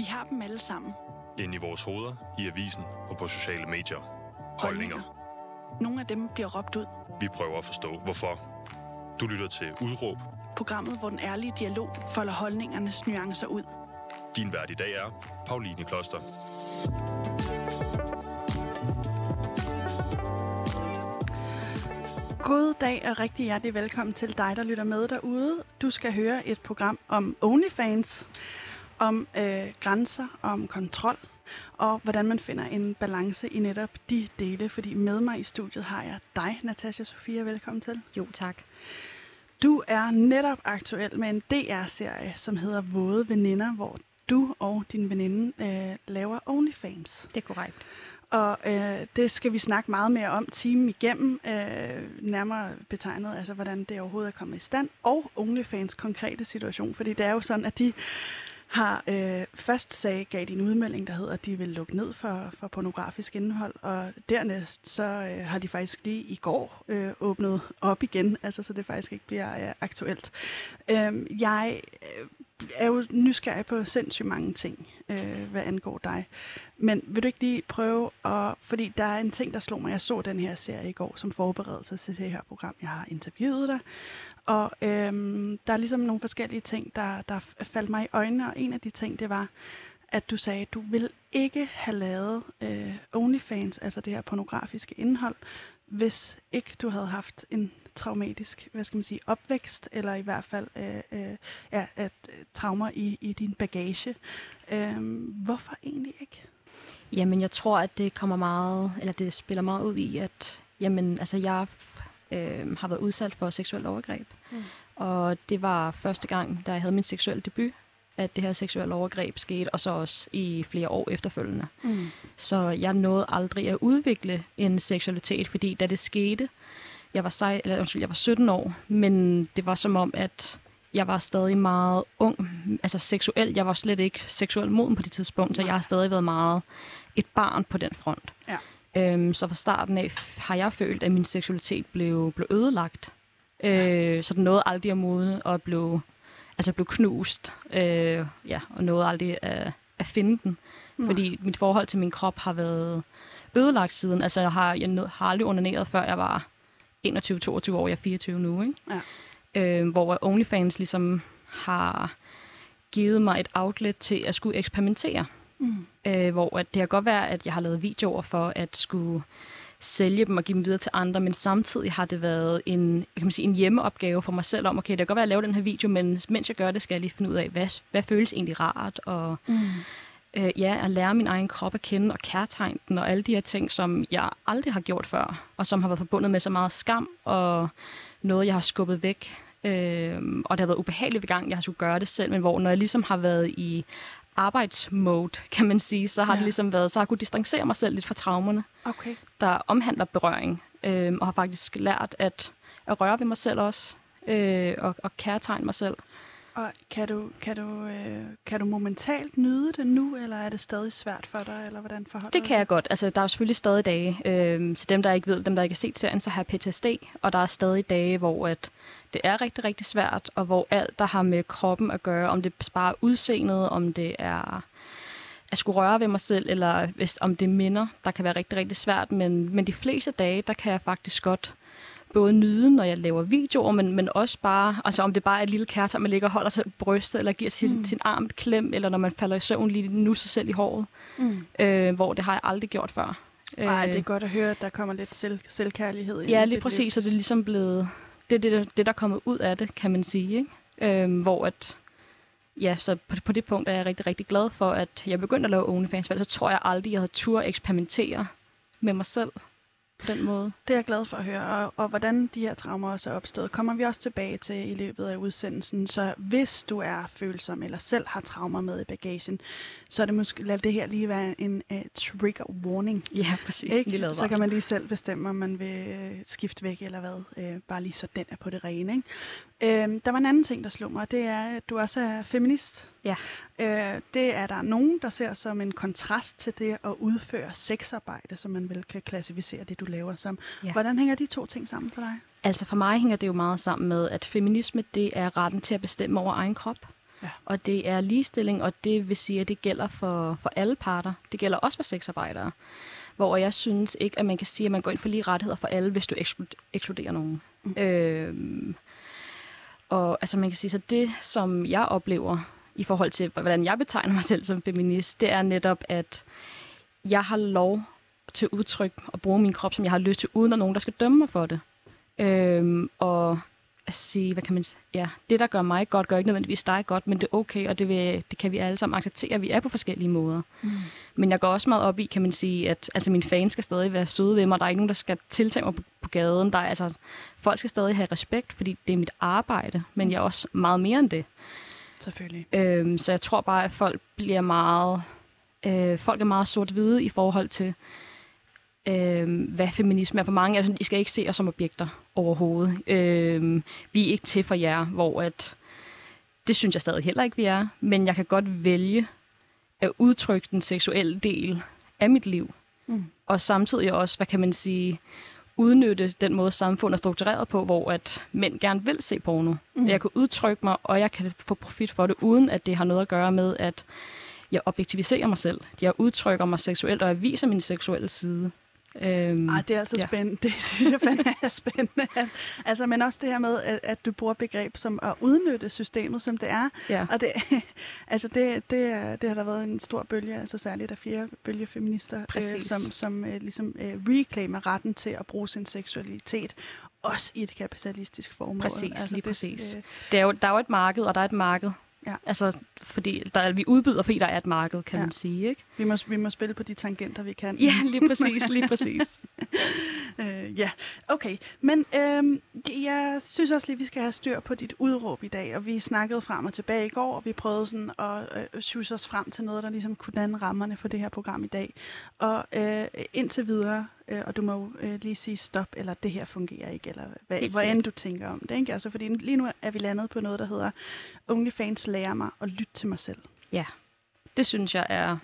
Vi har dem alle sammen. Ind i vores hoveder, i avisen og på sociale medier. Holdninger. Nogle af dem bliver råbt ud. Vi prøver at forstå, hvorfor. Du lytter til Udråb. Programmet, hvor den ærlige dialog folder holdningernes nuancer ud. Din vært i dag er Pauline Kloster. God dag og rigtig hjertelig velkommen til dig, der lytter med derude. Du skal høre et program om OnlyFans, om øh, grænser, om kontrol, og hvordan man finder en balance i netop de dele. Fordi med mig i studiet har jeg dig, Natasha Sofia. Velkommen til. Jo, tak. Du er netop aktuel med en DR-serie, som hedder Våde Veninder, hvor du og din veninde øh, laver OnlyFans. Det er korrekt. Og øh, det skal vi snakke meget mere om timen igennem, øh, nærmere betegnet, altså hvordan det overhovedet er kommet i stand, og OnlyFans konkrete situation, fordi det er jo sådan, at de har øh, først sagde, gav de en udmelding, der hedder, at de vil lukke ned for, for pornografisk indhold, og dernæst så øh, har de faktisk lige i går øh, åbnet op igen, altså så det faktisk ikke bliver øh, aktuelt. Øh, jeg øh, er jo nysgerrig på sindssygt mange ting, øh, hvad angår dig. Men vil du ikke lige prøve at... Fordi der er en ting, der slog mig. Jeg så den her serie i går som forberedelse til det her program. Jeg har interviewet dig. Og øhm, der er ligesom nogle forskellige ting, der, der faldt mig i øjnene. Og en af de ting, det var, at du sagde, at du vil ikke have lavet øh, OnlyFans, altså det her pornografiske indhold, hvis ikke du havde haft en traumatisk, hvad skal man sige, opvækst, eller i hvert fald øh, øh, ja, at, øh, traumer i, i din bagage. Øh, hvorfor egentlig ikke? Jamen, jeg tror, at det kommer meget, eller det spiller meget ud i, at jamen, altså, jeg øh, har været udsat for seksuelt overgreb. Mm. Og det var første gang, da jeg havde min seksuelle debut, at det her seksuelle overgreb skete, og så også i flere år efterfølgende. Mm. Så jeg nåede aldrig at udvikle en seksualitet, fordi da det skete, jeg var, sej, eller, undskyld, jeg var 17 år, men det var som om, at jeg var stadig meget ung, altså seksuel. Jeg var slet ikke seksuel moden på det tidspunkt, så jeg har stadig været meget et barn på den front. Ja. Øhm, så fra starten af har jeg følt, at min seksualitet blev, blev ødelagt. Øh, så den nåede aldrig at modne og blev, altså blev knust. Øh, ja, og nåede aldrig at, at finde den. Nej. Fordi mit forhold til min krop har været ødelagt siden. Altså jeg har, jeg har aldrig onaneret, før jeg var 21-22 år. Jeg er 24 nu, ikke? Ja. Øh, hvor OnlyFans ligesom har givet mig et outlet til at skulle eksperimentere. Mm. Øh, hvor at det kan godt være, at jeg har lavet videoer for at skulle sælge dem og give dem videre til andre, men samtidig har det været en, kan man sige, en hjemmeopgave for mig selv om, okay, det kan godt være, at jeg laver den her video, men mens jeg gør det, skal jeg lige finde ud af, hvad, hvad føles egentlig rart, og mm. øh, ja, at lære min egen krop at kende og kærtegne den, og alle de her ting, som jeg aldrig har gjort før, og som har været forbundet med så meget skam, og noget, jeg har skubbet væk. Øh, og det har været ubehageligt ved gang, jeg har skulle gøre det selv, men hvor når jeg ligesom har været i arbejdsmode, kan man sige, så har ja. det ligesom været, så har jeg kunnet distancere mig selv lidt fra traumerne, okay. der omhandler berøring, øh, og har faktisk lært at, at røre ved mig selv også, øh, og, og kærtegne mig selv. Og kan du, kan, du, øh, kan du momentalt nyde det nu, eller er det stadig svært for dig, eller hvordan forholder Det kan jeg godt. Altså, der er selvfølgelig stadig dage, øh, til dem, der ikke ved, dem, der ikke har set serien, så har PTSD, og der er stadig dage, hvor at det er rigtig, rigtig svært, og hvor alt, der har med kroppen at gøre, om det sparer udseendet, om det er at skulle røre ved mig selv, eller hvis, om det minder, der kan være rigtig, rigtig svært, men, men de fleste dage, der kan jeg faktisk godt både nyde, når jeg laver videoer, men, men også bare, altså om det bare er et lille kærter, man ligger og holder sig på brystet, eller giver sin, mm. sin arm et klem, eller når man falder i søvn lige nu sig selv i håret, mm. øh, hvor det har jeg aldrig gjort før. Nej, det er godt at høre, at der kommer lidt selv, selvkærlighed ind. Ja, lige præcis, og det er ligesom blevet, det er det, det, der er kommet ud af det, kan man sige, ikke? Øh, hvor at, ja, så på, på det punkt er jeg rigtig, rigtig glad for, at jeg begyndte at lave OnlyFans, for så tror jeg aldrig, jeg havde tur eksperimentere med mig selv på den måde. Det er jeg glad for at høre. Og, og hvordan de her traumer også er opstået, kommer vi også tilbage til i løbet af udsendelsen. Så hvis du er følsom eller selv har traumer med i bagagen, så er det måske, lad det her lige være en uh, trigger warning. Ja, præcis. Ikke? Så kan man lige selv bestemme, om man vil øh, skifte væk eller hvad. Uh, bare lige så den er på det rene. Ikke? Uh, der var en anden ting, der slog mig. Det er, at du også er feminist. Ja. Øh, det er der nogen, der ser som en kontrast til det at udføre sexarbejde, som man vel kan klassificere det, du laver som. Ja. Hvordan hænger de to ting sammen for dig? Altså for mig hænger det jo meget sammen med, at feminisme, det er retten til at bestemme over egen krop. Ja. Og det er ligestilling, og det vil sige, at det gælder for, for alle parter. Det gælder også for sexarbejdere. Hvor jeg synes ikke, at man kan sige, at man går ind for lige rettigheder for alle, hvis du ekskluderer nogen. Mm. Øhm, og altså man kan sige, så det, som jeg oplever i forhold til, hvordan jeg betegner mig selv som feminist, det er netop, at jeg har lov til udtryk og bruge min krop, som jeg har lyst til, uden at nogen, der skal dømme mig for det. Øhm, og at sige, hvad kan man sige, ja, det der gør mig godt, gør ikke nødvendigvis dig godt, men det er okay, og det, vil, det kan vi alle sammen acceptere, at vi er på forskellige måder. Mm. Men jeg går også meget op i, kan man sige, at altså, mine fans skal stadig være søde ved mig, der er ikke nogen, der skal tiltage mig på, på gaden, der er, altså, folk skal stadig have respekt, fordi det er mit arbejde, men mm. jeg er også meget mere end det. Selvfølgelig. Øhm, så jeg tror bare, at folk bliver meget, øh, folk er meget sort-hvide i forhold til, øh, hvad feminisme er for mange. Altså, I skal ikke se os som objekter overhovedet. Øh, vi er ikke til for jer, hvor at, det synes jeg stadig heller ikke, vi er. Men jeg kan godt vælge at udtrykke den seksuelle del af mit liv. Mm. Og samtidig også, hvad kan man sige, udnytte den måde, samfundet er struktureret på, hvor at mænd gerne vil se porno. Mm. Jeg kan udtrykke mig, og jeg kan få profit for det, uden at det har noget at gøre med, at jeg objektiviserer mig selv. Jeg udtrykker mig seksuelt, og jeg viser min seksuelle side. Øhm, Ej, det er altså ja. spændende. Det synes jeg fandme er spændende. altså, men også det her med, at, at du bruger begreb som at udnytte systemet, som det er. Ja. Og det, altså det, det, det har der været en stor bølge, altså særligt af fire bølge feminister, øh, som, som øh, ligesom øh, reclaimer retten til at bruge sin seksualitet, også i et kapitalistisk formål. Præcis, altså, lige det, præcis. Øh, det er jo, der er jo et marked, og der er et marked Ja. Altså, fordi der, vi udbyder, fordi der er et marked, kan ja. man sige. Ikke? Vi, må, vi må spille på de tangenter, vi kan. Ja, lige præcis, lige præcis. øh, ja, okay. Men øh, jeg synes også lige, vi skal have styr på dit udråb i dag, og vi snakkede frem og tilbage i går, og vi prøvede sådan at øh, synes os frem til noget, der ligesom kunne danne rammerne for det her program i dag. Og øh, indtil videre, øh, og du må øh, lige sige stop, eller det her fungerer ikke, eller hvad, hvad end du tænker om det. Ikke? Altså, fordi lige nu er vi landet på noget, der hedder OnlyFans lærer mig at lytte til mig selv. Ja, det synes jeg er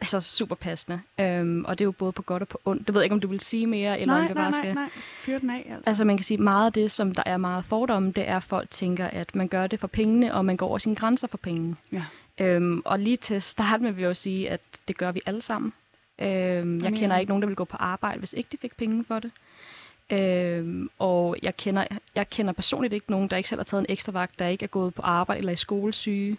altså super passende. Øhm, og det er jo både på godt og på ondt. Du ved ikke, om du vil sige mere, eller nej, om det bare skal... Nej, nej, fyr den af, altså. Altså man kan sige, meget af det, som der er meget fordomme, det er, at folk tænker, at man gør det for pengene, og man går over sine grænser for penge. Ja. Øhm, og lige til start med vil jeg jo sige, at det gør vi alle sammen. Øhm, jeg kender ikke nogen, der vil gå på arbejde, hvis ikke de fik penge for det. Øhm, og jeg kender, jeg kender personligt ikke nogen, der ikke selv har taget en ekstra vagt, der ikke er gået på arbejde eller i skolesyge.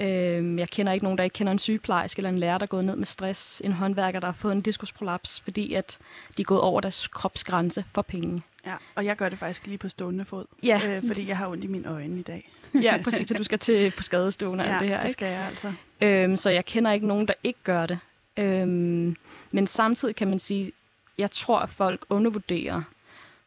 Øhm, jeg kender ikke nogen, der ikke kender en sygeplejerske eller en lærer, der er gået ned med stress. En håndværker, der har fået en diskusprolaps, fordi at de er gået over deres kropsgrænse for penge. Ja, og jeg gør det faktisk lige på stående fod, ja. øh, fordi jeg har ondt i mine øjne i dag. ja, præcis, så du skal til på skadestående ja, alt det her. det ikke? skal jeg altså. Øhm, så jeg kender ikke nogen, der ikke gør det. Øhm, men samtidig kan man sige, jeg tror, at folk undervurderer,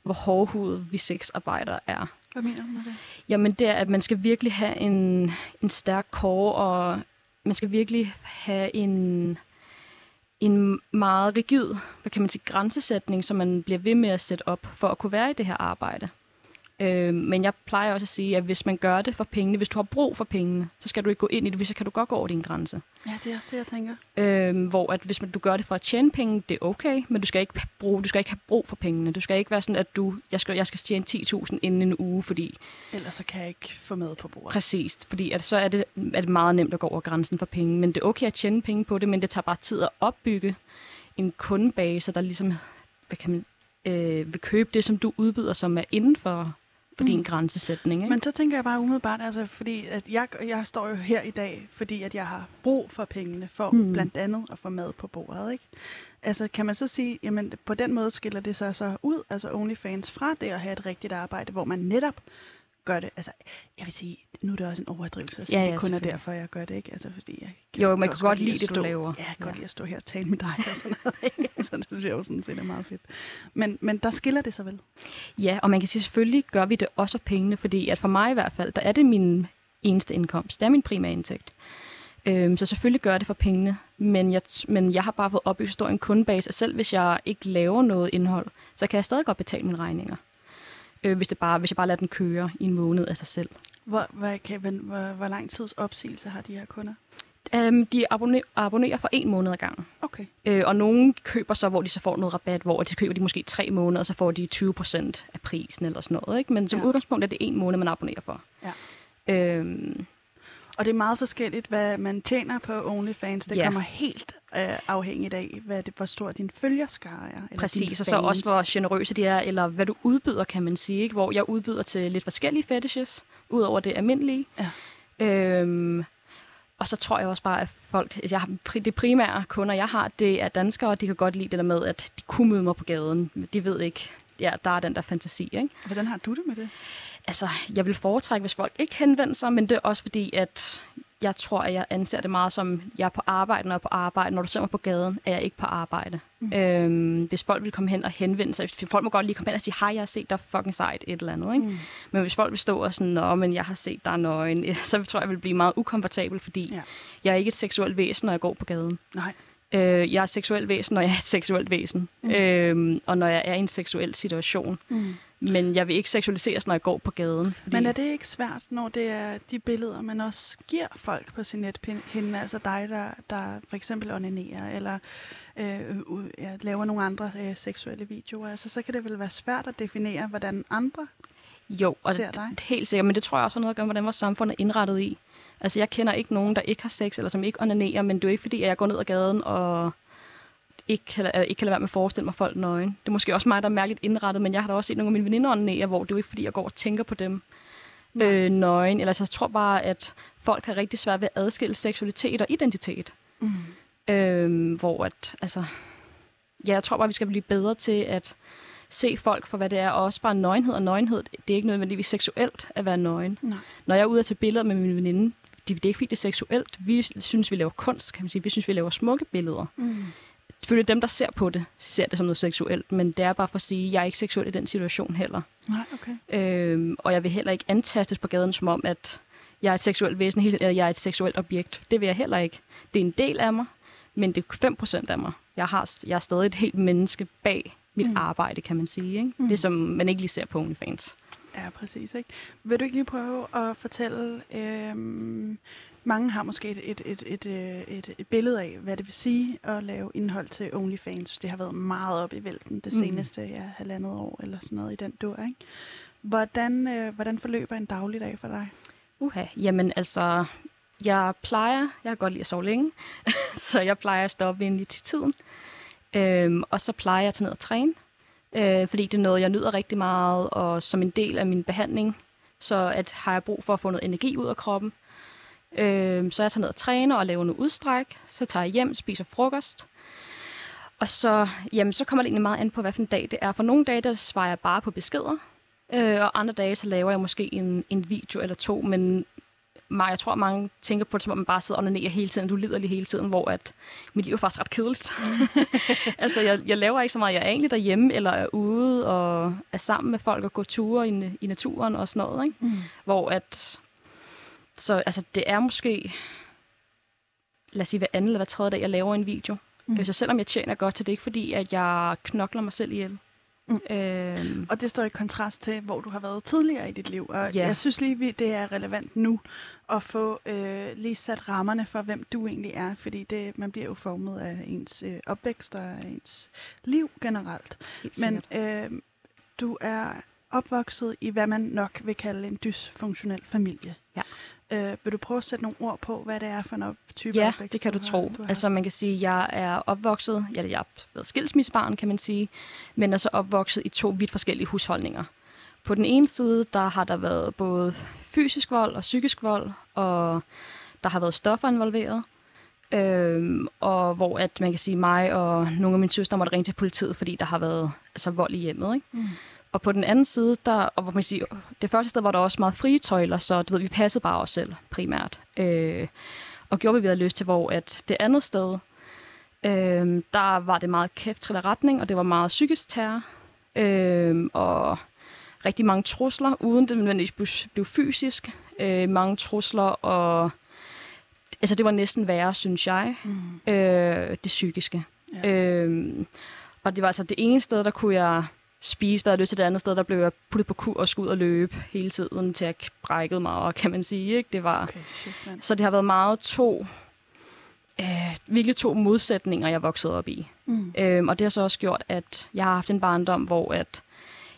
hvor hårdhudet vi sexarbejdere er. Hvad mener du med det? Jamen det er, at man skal virkelig have en, en stærk core, og man skal virkelig have en, en meget rigid, hvad kan man sige, grænsesætning, som man bliver ved med at sætte op for at kunne være i det her arbejde. Øh, men jeg plejer også at sige, at hvis man gør det for pengene, hvis du har brug for pengene, så skal du ikke gå ind i det, hvis så kan du godt gå over din grænse. Ja, det er også det, jeg tænker. Øh, hvor at hvis man, du gør det for at tjene penge, det er okay, men du skal ikke bruge, du skal ikke have brug for pengene. Du skal ikke være sådan, at du, jeg skal, jeg skal tjene 10.000 inden en uge, fordi... Ellers så kan jeg ikke få med på bordet. Præcis, fordi at så er det, er det meget nemt at gå over grænsen for penge. Men det er okay at tjene penge på det, men det tager bare tid at opbygge en kundebase, der ligesom hvad kan man, øh, vil købe det, som du udbyder, som er inden for din mm. grænsesætning. Ikke? Men så tænker jeg bare umiddelbart, altså, fordi at jeg, jeg står jo her i dag, fordi at jeg har brug for pengene, for mm. blandt andet at få mad på bordet. Ikke? Altså kan man så sige, jamen på den måde skiller det sig så ud, altså OnlyFans, fra det at have et rigtigt arbejde, hvor man netop gør det. Altså, jeg vil sige, nu er det også en overdrivelse, så ja, ja, det kun er derfor, jeg gør det, ikke? Altså, fordi jeg kan jo, man kan godt lide det, stå, du laver. Ja, jeg kan ja. godt lide at stå her og tale med dig og sådan noget, ikke? Altså, det synes jeg jo sådan set er meget fedt. Men, men der skiller det så vel? Ja, og man kan sige, selvfølgelig gør vi det også for pengene, fordi at for mig i hvert fald, der er det min eneste indkomst. Det er min primære indtægt. Øhm, så selvfølgelig gør det for pengene, men jeg, men jeg har bare fået opbygget stor en kundebase, at selv hvis jeg ikke laver noget indhold, så kan jeg stadig godt betale mine regninger øh, hvis, det bare, hvis jeg bare lader den køre i en måned af sig selv. Hvor, hvad, kan, hvor, hvor lang tids opsigelse har de her kunder? Um, de abonnerer, abonnerer for en måned ad gangen. Okay. Øh, og nogen køber så, hvor de så får noget rabat, hvor de køber de måske tre måneder, og så får de 20 procent af prisen eller sådan noget. Ikke? Men som ja. udgangspunkt er det en måned, man abonnerer for. Ja. Øhm, Og det er meget forskelligt, hvad man tjener på OnlyFans. Det Ja. kommer helt øh, afhængigt af, hvad det, hvor stor din følgerskare er. Eller Præcis, og så også, hvor generøse de er, eller hvad du udbyder, kan man sige. Ikke? Hvor jeg udbyder til lidt forskellige fetishes, udover det almindelige. Ja. Øhm, og så tror jeg også bare, at folk, jeg har, det primære kunder, jeg har, det er danskere, og de kan godt lide det der med, at de kunne møde mig på gaden. De ved ikke, ja, der er den der fantasi, ikke? Hvordan har du det med det? Altså, jeg vil foretrække, hvis folk ikke henvender sig, men det er også fordi, at jeg tror, at jeg anser det meget som, jeg er på arbejde, når jeg er på arbejde. Når du ser mig på gaden, er jeg ikke på arbejde. Mm. Øhm, hvis folk vil komme hen og henvende sig, folk må godt lige komme hen og sige, hej, jeg har set dig fucking sejt, et eller andet. Ikke? Mm. Men hvis folk vil stå og sådan, nå, men jeg har set dig nøgen, så tror jeg, jeg vil blive meget ukomfortabel, fordi ja. jeg er ikke et seksuelt væsen, når jeg går på gaden. Nej. Øh, jeg er et seksuelt væsen, når jeg er et seksuelt væsen. Mm. Øhm, og når jeg er i en seksuel situation. Mm. Men jeg vil ikke seksualiseres, når jeg går på gaden. Fordi... Men er det ikke svært, når det er de billeder, man også giver folk på sin nethinde? Altså dig, der, der for eksempel onanerer, eller øh, ja, laver nogle andre øh, seksuelle videoer. Altså, så kan det vel være svært at definere, hvordan andre Jo, og ser dig. helt sikkert, men det tror jeg også har noget at gøre med, hvordan vores samfund er indrettet i. Altså, jeg kender ikke nogen, der ikke har sex, eller som ikke onanerer, men det er jo ikke fordi, at jeg går ned ad gaden og ikke kan, ikke kan lade være med at forestille mig folk nøgen. Det er måske også mig, der er mærkeligt indrettet, men jeg har da også set nogle af mine veninder onanere, hvor det er jo ikke fordi, jeg går og tænker på dem Nej. øh, nøgen. Eller så jeg tror bare, at folk har rigtig svært ved at adskille seksualitet og identitet. Mm. Øhm, hvor at, altså, ja, jeg tror bare, vi skal blive bedre til at se folk for, hvad det er, og også bare nøgenhed og nøgenhed. Det er ikke nødvendigvis seksuelt at være nøgen. Nej. Når jeg er ude at tage billeder med min veninde, det, det er ikke fordi, det er seksuelt. Vi synes, vi laver kunst, kan man sige. Vi synes, vi laver smukke billeder. Mm. Selvfølgelig dem, der ser på det, ser det som noget seksuelt, men det er bare for at sige, at jeg er ikke seksuel i den situation heller. Nej, okay. Øhm, og jeg vil heller ikke antastes på gaden som om, at jeg er et seksuelt væsen, eller jeg er et seksuelt objekt. Det vil jeg heller ikke. Det er en del af mig, men det er 5% af mig. Jeg, har, jeg er stadig et helt menneske bag mit mm. arbejde, kan man sige. Ikke? Mm. Det, som man ikke lige ser på OnlyFans. Ja, præcis. Ikke? Vil du ikke lige prøve at fortælle, øhm, mange har måske et, et, et, et, øh, et, et billede af, hvad det vil sige at lave indhold til OnlyFans. Det har været meget op i vælten det Mm. seneste ja, halvandet år, eller sådan noget i den dur. Ikke? Hvordan, øh, hvordan forløber en dagligdag for dig? Uha, jamen altså, jeg plejer, jeg kan godt lide at sove længe, så jeg plejer at stå op ved til tiden. Øhm, og så plejer jeg at tage ned og træne, øh, fordi det er noget, jeg nyder rigtig meget, og som en del af min behandling, så at har jeg brug for at få noget energi ud af kroppen. Øh, så jeg tager ned og træner og laver noget udstræk, så tager jeg hjem, spiser frokost, og så, jamen, så kommer det egentlig meget an på, hvad for en dag det er. For nogle dage, der svarer jeg bare på beskeder, øh, og andre dage, så laver jeg måske en, en video eller to, men jeg tror, mange tænker på det, som om man bare sidder og onanerer hele tiden, du lider lige hele tiden, hvor at mit liv er faktisk ret kedeligt. altså, jeg, jeg laver ikke så meget. Jeg er egentlig derhjemme, eller er ude og er sammen med folk og går ture i, i naturen og sådan noget, ikke? Mm. Hvor at, så altså, det er måske, lad os sige, hver anden eller hver tredje dag, jeg laver en video. Mm. Mm. Så selvom jeg tjener godt til det, er ikke fordi, at jeg knokler mig selv ihjel. Mm. Øhm, Og det står i kontrast til, hvor du har været tidligere i dit liv. Og Ja. jeg synes lige, det er relevant nu at få øh, lige sat rammerne for, hvem du egentlig er. Fordi det, man bliver jo formet af ens øh, opvækst og af ens liv generelt. Men øh, du er opvokset i, hvad man nok vil kalde en dysfunktionel familie. Ja. Øh, vil du prøve at sætte nogle ord på, hvad det er for en op- type Ja, opvækst, det kan du, har- tro. har altså man kan sige, at jeg er opvokset, ja, jeg har været skilsmissebarn, kan man sige, men er så opvokset i to vidt forskellige husholdninger. På den ene side, der har der været både fysisk vold og psykisk vold, og der har været stoffer involveret. Øhm, og hvor at man kan sige, mig og nogle af mine søstre måtte ringe til politiet, fordi der har været altså, vold i hjemmet. Ikke? Mm. Og på den anden side, der, og hvor man siger, det første sted var der også meget frie tøjler, så du ved, vi passede bare os selv primært. Øh, og gjorde, hvad vi havde lyst til, hvor at det andet sted, øh, der var det meget kæft retning, og det var meget psykisk terror. Øh, og rigtig mange trusler, uden det nødvendigvis blev, fysisk. Øh, mange trusler, og altså det var næsten værre, synes jeg, Mm. øh, det psykiske. Ja. Øhm, og det var altså det ene sted, der kunne jeg spise, der lyst til det andet sted, der blev jeg puttet på kur og skulle ud og løbe hele tiden, til jeg brækkede mig, og kan man sige. Ikke? Det var, Okay, shit. Så det har været meget to, øh, virkelig to modsætninger, jeg voksede op i. Mm. Øhm, og det har så også gjort, at jeg har haft en barndom, hvor at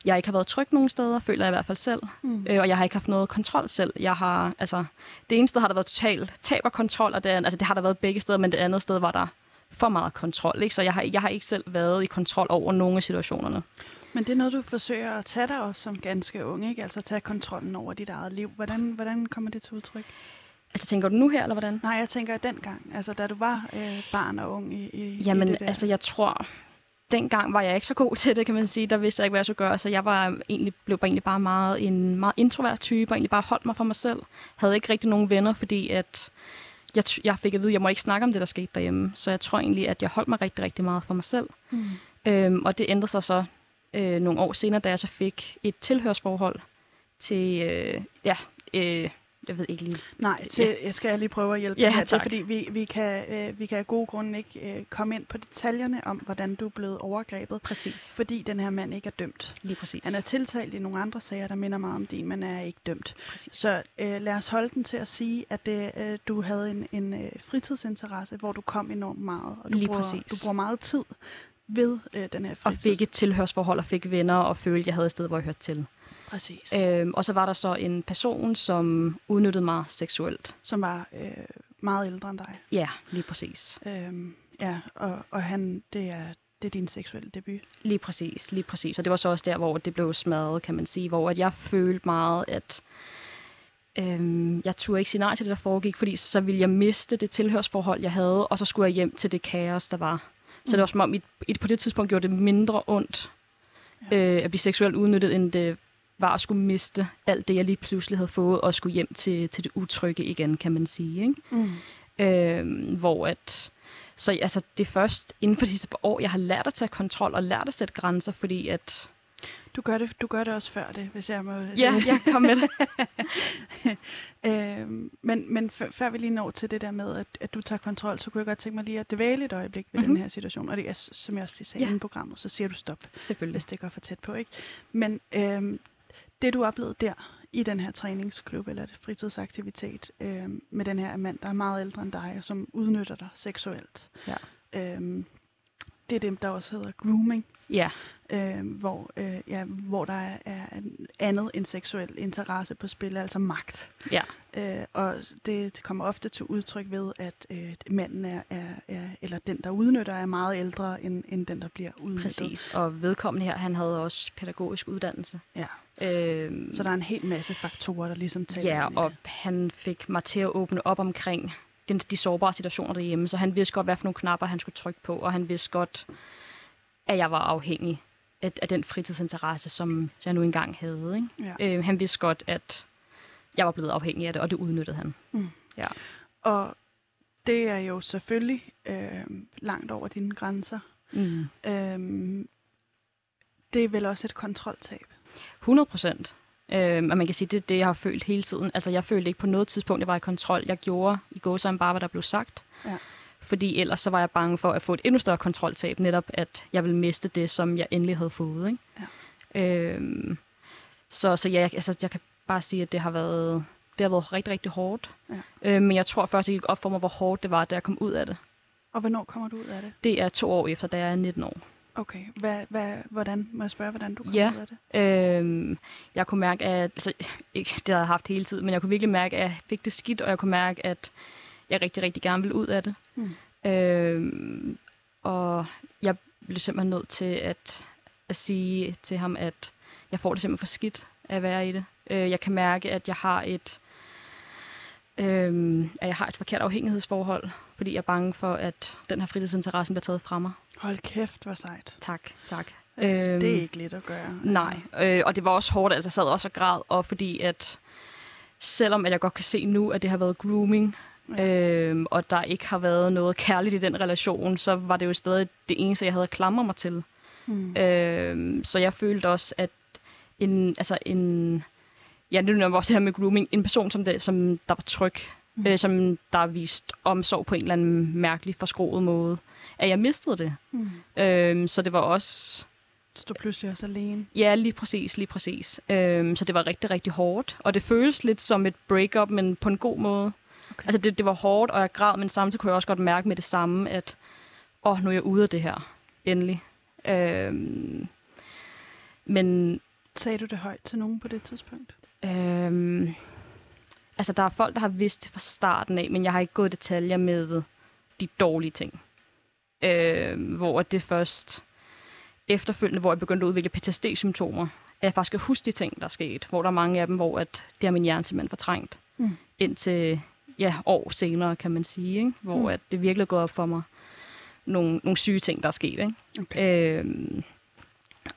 jeg ikke har været tryg nogen steder, føler jeg i hvert fald selv. Mm. Øh, og jeg har ikke haft noget kontrol selv. Jeg har, altså, det ene sted har der været totalt tab og kontrol, og det, altså, det har der været begge steder, men det andet sted var der for meget kontrol. Ikke? Så jeg har, jeg har ikke selv været i kontrol over nogle af situationerne. Men det er noget, du forsøger at tage dig også som ganske ung, ikke? Altså tage kontrollen over dit eget liv. Hvordan, hvordan kommer det til udtryk? Altså, tænker du nu her, eller hvordan? Nej, jeg tænker dengang, altså da du var øh, barn og ung i, i Jamen, i det der. altså, jeg tror, dengang var jeg ikke så god til det, kan man sige. Der vidste jeg ikke, hvad jeg skulle gøre. Så jeg var egentlig, blev bare egentlig bare meget en meget introvert type, og egentlig bare holdt mig for mig selv. Havde ikke rigtig nogen venner, fordi at jeg, jeg fik at vide, at jeg må ikke snakke om det, der skete derhjemme. Så jeg tror egentlig, at jeg holdt mig rigtig, rigtig meget for mig selv. Mm. Øhm, og det ændrede sig så øh, nogle år senere, da jeg så fik et tilhørsforhold til, øh, ja, øh, jeg ved ikke lige. Nej, til, ja. jeg skal lige prøve at hjælpe Ja, dig her til, fordi vi, vi, kan, øh, vi kan af gode grunde ikke øh, komme ind på detaljerne om, hvordan du er blevet overgrebet, Præcis. fordi den her mand ikke er dømt. Lige præcis. Han er tiltalt i nogle andre sager, der minder meget om din, men er ikke dømt. præcis. Så øh, lad os holde den til at sige, at det, øh, du havde en, en øh, fritidsinteresse, hvor du kom enormt meget, og du, Lige bruger, præcis. du bruger meget tid ved øh, den her Og fritid. fik et tilhørsforhold og fik venner og følte, at jeg havde et sted, hvor jeg hørte til. Præcis. Øhm, og så var der så en person, som udnyttede mig seksuelt. Som var øh, meget ældre end dig. Ja, lige præcis. Øhm, ja, og, og han, det er, det er din seksuelle debut. Lige præcis, lige præcis. Og det var så også der, hvor det blev smadret, kan man sige. Hvor at jeg følte meget, at øhm, jeg turde ikke sige nej til det, der foregik, fordi så ville jeg miste det tilhørsforhold, jeg havde, og så skulle jeg hjem til det kaos, der var. Så det var som om, i, i, på det tidspunkt gjorde det mindre ondt Ja. øh, at blive seksuelt udnyttet, end det var at skulle miste alt det, jeg lige pludselig havde fået, og skulle hjem til, til det utrygge igen, kan man sige. Ikke? Mm. Øh, hvor at, så altså, det er først inden for disse par år, jeg har lært at tage kontrol og lært at sætte grænser, fordi at... Du gør, det, du gør det også før det, hvis jeg må... Ja, jeg kom med det. øhm, men men før, før vi lige når til det der med, at, at du tager kontrol, så kunne jeg godt tænke mig lige at dvæle et øjeblik ved mm-hmm. Mhm. den her situation. Og det er, som jeg også lige sagde Ja. ja. inden programmet, så siger du stop, Selvfølgelig. hvis det går for tæt på. ikke. Men øhm, det, du oplevede der i den her træningsklub eller fritidsaktivitet øhm, med den her mand, der er meget ældre end dig, og som udnytter dig seksuelt. Ja. Øhm, det er dem, der også hedder grooming. Ja, øh, hvor, øh, ja, hvor der er, er andet end seksuel interesse på spil, altså magt. ja, Øh, og det, det kommer ofte til udtryk ved, at øh, manden er, er, er, eller den, der udnytter, er meget ældre end, end den, der bliver udnyttet. præcis. Og vedkommende her, han havde også pædagogisk uddannelse. Ja. Øhm, Så der er en hel masse faktorer, der ligesom taler Ja, og det. han fik mig til at åbne op omkring den, de sårbare situationer derhjemme, så han vidste godt, hvad for nogle knapper han skulle trykke på, og han vidste godt, at jeg var afhængig af, af den fritidsinteresse, som jeg nu engang havde. Ikke? Ja. Øh, han vidste godt, at jeg var blevet afhængig af det, og det udnyttede han. Og det er jo selvfølgelig øh, langt over dine grænser. Mm. Øh, det er vel også et kontroltab. 100 procent. Øhm, og man kan sige, det er det, jeg har følt hele tiden. Altså, jeg følte ikke på noget tidspunkt, jeg var i kontrol. Jeg gjorde i gåsøjne bare, hvad der blev sagt. Ja. Fordi ellers så var jeg bange for at få et endnu større kontroltab, netop at jeg ville miste det, som jeg endelig havde fået. Ikke? Ja. Øhm, så, så ja, jeg- altså, jeg kan bare sige, at det har været, det har været rigtig, rigtig hårdt. Ja. Øhm, men jeg tror først, det gik op for mig, hvor hårdt det var, da jeg kom ud af det. Og hvornår kommer du ud af det? Det er to år efter, da jeg er 19 år. Okay, hvad, hvad, hvordan, må jeg spørge, hvordan du kommer Ja. ud af det? Øhm, jeg kunne mærke, at altså, ikke, det havde jeg haft hele tiden, men jeg kunne virkelig mærke, at jeg fik det skidt, og jeg kunne mærke, at jeg rigtig, rigtig gerne ville ud af det. Mm. Øhm, og jeg blev simpelthen nødt til at, at sige til ham, at jeg får det simpelthen for skidt at være i det. Øh, jeg kan mærke, at jeg har et øhm, at jeg har et forkert afhængighedsforhold, fordi jeg er bange for, at den her fritidsinteresse bliver taget fra mig. Hold kæft, hvor sejt. Tak, tak. Øhm, Øhm, det er ikke let at gøre. Nej, øh, og det var også hårdt, altså jeg sad også og græd, og fordi at selvom at jeg godt kan se nu, at det har været grooming, Ja. ja. øh, og der ikke har været noget kærligt i den relation, så var det jo stadig det eneste, jeg havde at klamre mig til. Mm. Øh, så jeg følte også, at en, altså en, ja, det er også her med grooming, en person, som, det, som der var tryg, Mm. øh, som der er vist omsorg på en eller anden mærkelig, forskroet måde, at jeg mistede det. Mm. Øh, så det var også... Stå pludselig også alene. Ja, lige præcis, lige præcis. Øhm, så det var rigtig, rigtig hårdt. Og det føles lidt som et breakup, men på en god måde. Okay. Altså, det, det var hårdt, og jeg græd, men samtidig kunne jeg også godt mærke med det samme, at åh, nu er jeg ude af det her. Endelig. Øhm, men Sagde du det højt til nogen på det tidspunkt? Øhm, altså, der er folk, der har vidst det fra starten af, men jeg har ikke gået i detaljer med de dårlige ting. Øhm, hvor det først efterfølgende, hvor jeg begyndte at udvikle PTSD-symptomer, at jeg faktisk kan huske de ting, der er sket. Hvor der er mange af dem, hvor at det har min hjerne simpelthen fortrængt. Mm. Indtil ja, år senere, kan man sige. Ikke? Hvor Mm. at det virkelig er gået op for mig nogle, nogle syge ting, der er sket. Ikke? Okay. Øhm,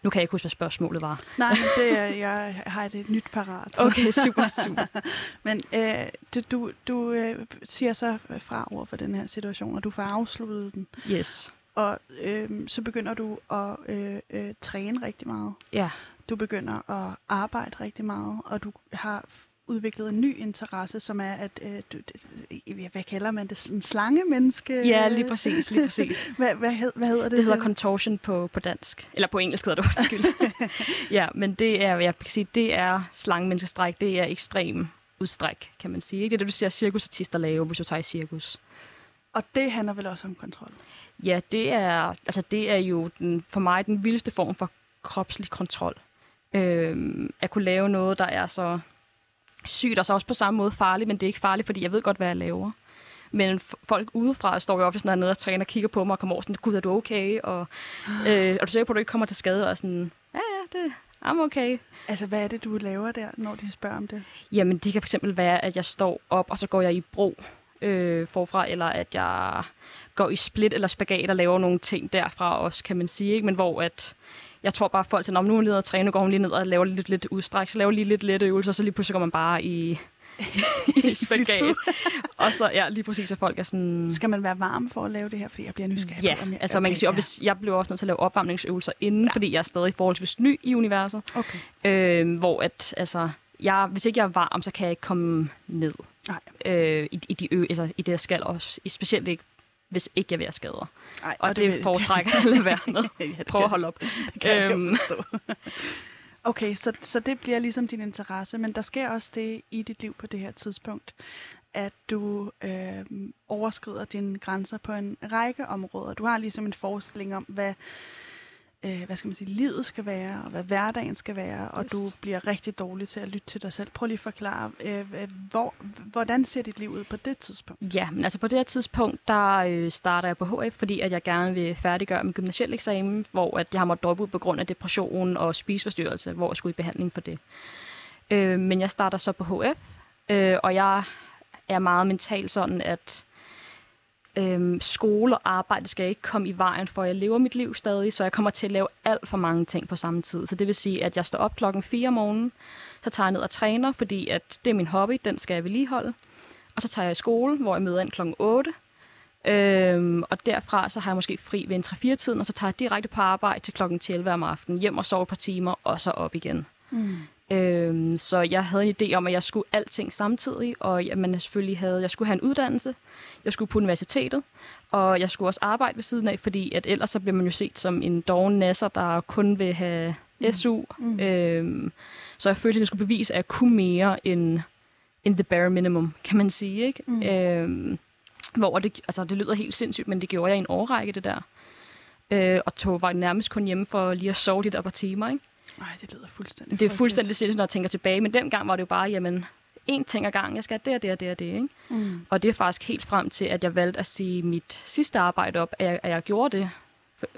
nu kan jeg ikke huske, hvad spørgsmålet var. Nej, men det er, jeg har et nyt parat. Okay, super, super. Men øh, du, du, du øh, siger så fra over for den her situation, og du får afsluttet den. Yes. Og øh, så begynder du at øh, øh, træne rigtig meget. Ja. Du begynder at arbejde rigtig meget, og du har udviklet en ny interesse, som er, at øh, du, det, hvad kalder man det, en slangemenneske? Ja, lige præcis, lige præcis. Hvad, hvad, hed, hvad hedder det? Det hedder contortion på, på dansk. Eller på engelsk hedder det, undskyld. ja, men det er, jeg kan sige, det er slangemenneskestræk. Det er ekstrem udstræk, kan man sige. Ikke? Det er det, du ser cirkusartister lave, hvis du tager i cirkus. Og det handler vel også om kontrol? Ja, det er, altså det er jo den, for mig den vildeste form for kropslig kontrol. Øhm, at kunne lave noget, der er så sygt, og så også på samme måde farligt, men det er ikke farligt, fordi jeg ved godt, hvad jeg laver. Men folk udefra står jo ofte sådan nede og træner og kigger på mig og kommer over sådan, gud, er du okay? Og øh, er du sikker på, at du ikke kommer til skade? Og sådan, ja, ja, det, I'm okay. Altså, hvad er det, du laver der, når de spørger om det? Jamen, det kan fx være, at jeg står op, og så går jeg i bro øh, forfra, eller at jeg går i split eller spagat og laver nogle ting derfra også, kan man sige. Ikke? Men hvor at jeg tror bare, at folk "Nå, nu er hun lige og træne, nu går hun lige ned og laver lidt, lidt udstræk, så laver lige lidt lette øvelser, så lige pludselig går man bare i, i spagat. og så, ja, lige præcis, at folk er sådan... Skal man være varm for at lave det her? Fordi jeg bliver nysgerrig Ja, om jeg... altså man kan sige, at ja. hvis jeg blev også nødt til at lave opvarmningsøvelser inden, ja. fordi jeg er stadig forholdsvis ny i universet. Okay. Øh, hvor at, altså, jeg, hvis ikke jeg er varm, så kan jeg ikke komme ned Nej. øh, i, i, de ø, altså, i det, jeg skal, og specielt ikke, hvis ikke jeg vil have skader. Ej, Og, og det, det foretrækker jeg at lade være med. Prøv at holde op. Det kan jeg Øhm. jo forstå. okay, så, så det bliver ligesom din interesse, men der sker også det i dit liv på det her tidspunkt, at du øh, overskrider dine grænser på en række områder. Du har ligesom en forestilling om, hvad, øh, hvad skal man sige, livet skal være, og hvad hverdagen skal være, og Yes. du bliver rigtig dårlig til at lytte til dig selv. Prøv lige at forklare, øh, hvor, hvordan ser dit liv ud på det tidspunkt? Ja, men altså på det her tidspunkt, der øh, starter jeg på HF, fordi at jeg gerne vil færdiggøre min gymnasiel eksamen, hvor at jeg har måttet droppe ud på grund af depression og spiseforstyrrelse, hvor jeg skulle i behandling for det. Øh, men jeg starter så på HF, øh, og jeg er meget mentalt sådan, at øhm, skole og arbejde skal ikke komme i vejen, for jeg lever mit liv stadig, så jeg kommer til at lave alt for mange ting på samme tid. Så det vil sige, at jeg står op klokken 4 om morgenen, så tager jeg ned og træner, fordi at det er min hobby, den skal jeg vedligeholde. Og så tager jeg i skole, hvor jeg møder ind klokken 8. Øhm, og derfra så har jeg måske fri ved en 3-4-tiden, og så tager jeg direkte på arbejde til klokken 11 om aftenen, hjem og sover et par timer, og så op igen. Mm. Øhm, så jeg havde en idé om, at jeg skulle alting samtidig, og jeg, man selvfølgelig havde, jeg skulle have en uddannelse, jeg skulle på universitetet, og jeg skulle også arbejde ved siden af, fordi at ellers så bliver man jo set som en doven nasser, der kun vil have SU. Mm. Øhm, så jeg følte, at jeg skulle bevise, at jeg kunne mere end, end the bare minimum, kan man sige. Ikke? Mm. Øhm, hvor det, altså, det lyder helt sindssygt, men det gjorde jeg i en årrække, det der. Øh, og tog var nærmest kun hjemme for lige at sove lidt et par timer. Ikke? Ej, det lyder fuldstændig Det er fuldstændig sindssygt, når jeg tænker tilbage. Men dengang var det jo bare, jamen, én ting ad gangen. Jeg skal have det og det og det og det. Ikke? Mm. Og det er faktisk helt frem til, at jeg valgte at sige mit sidste arbejde op, at jeg, at jeg gjorde det.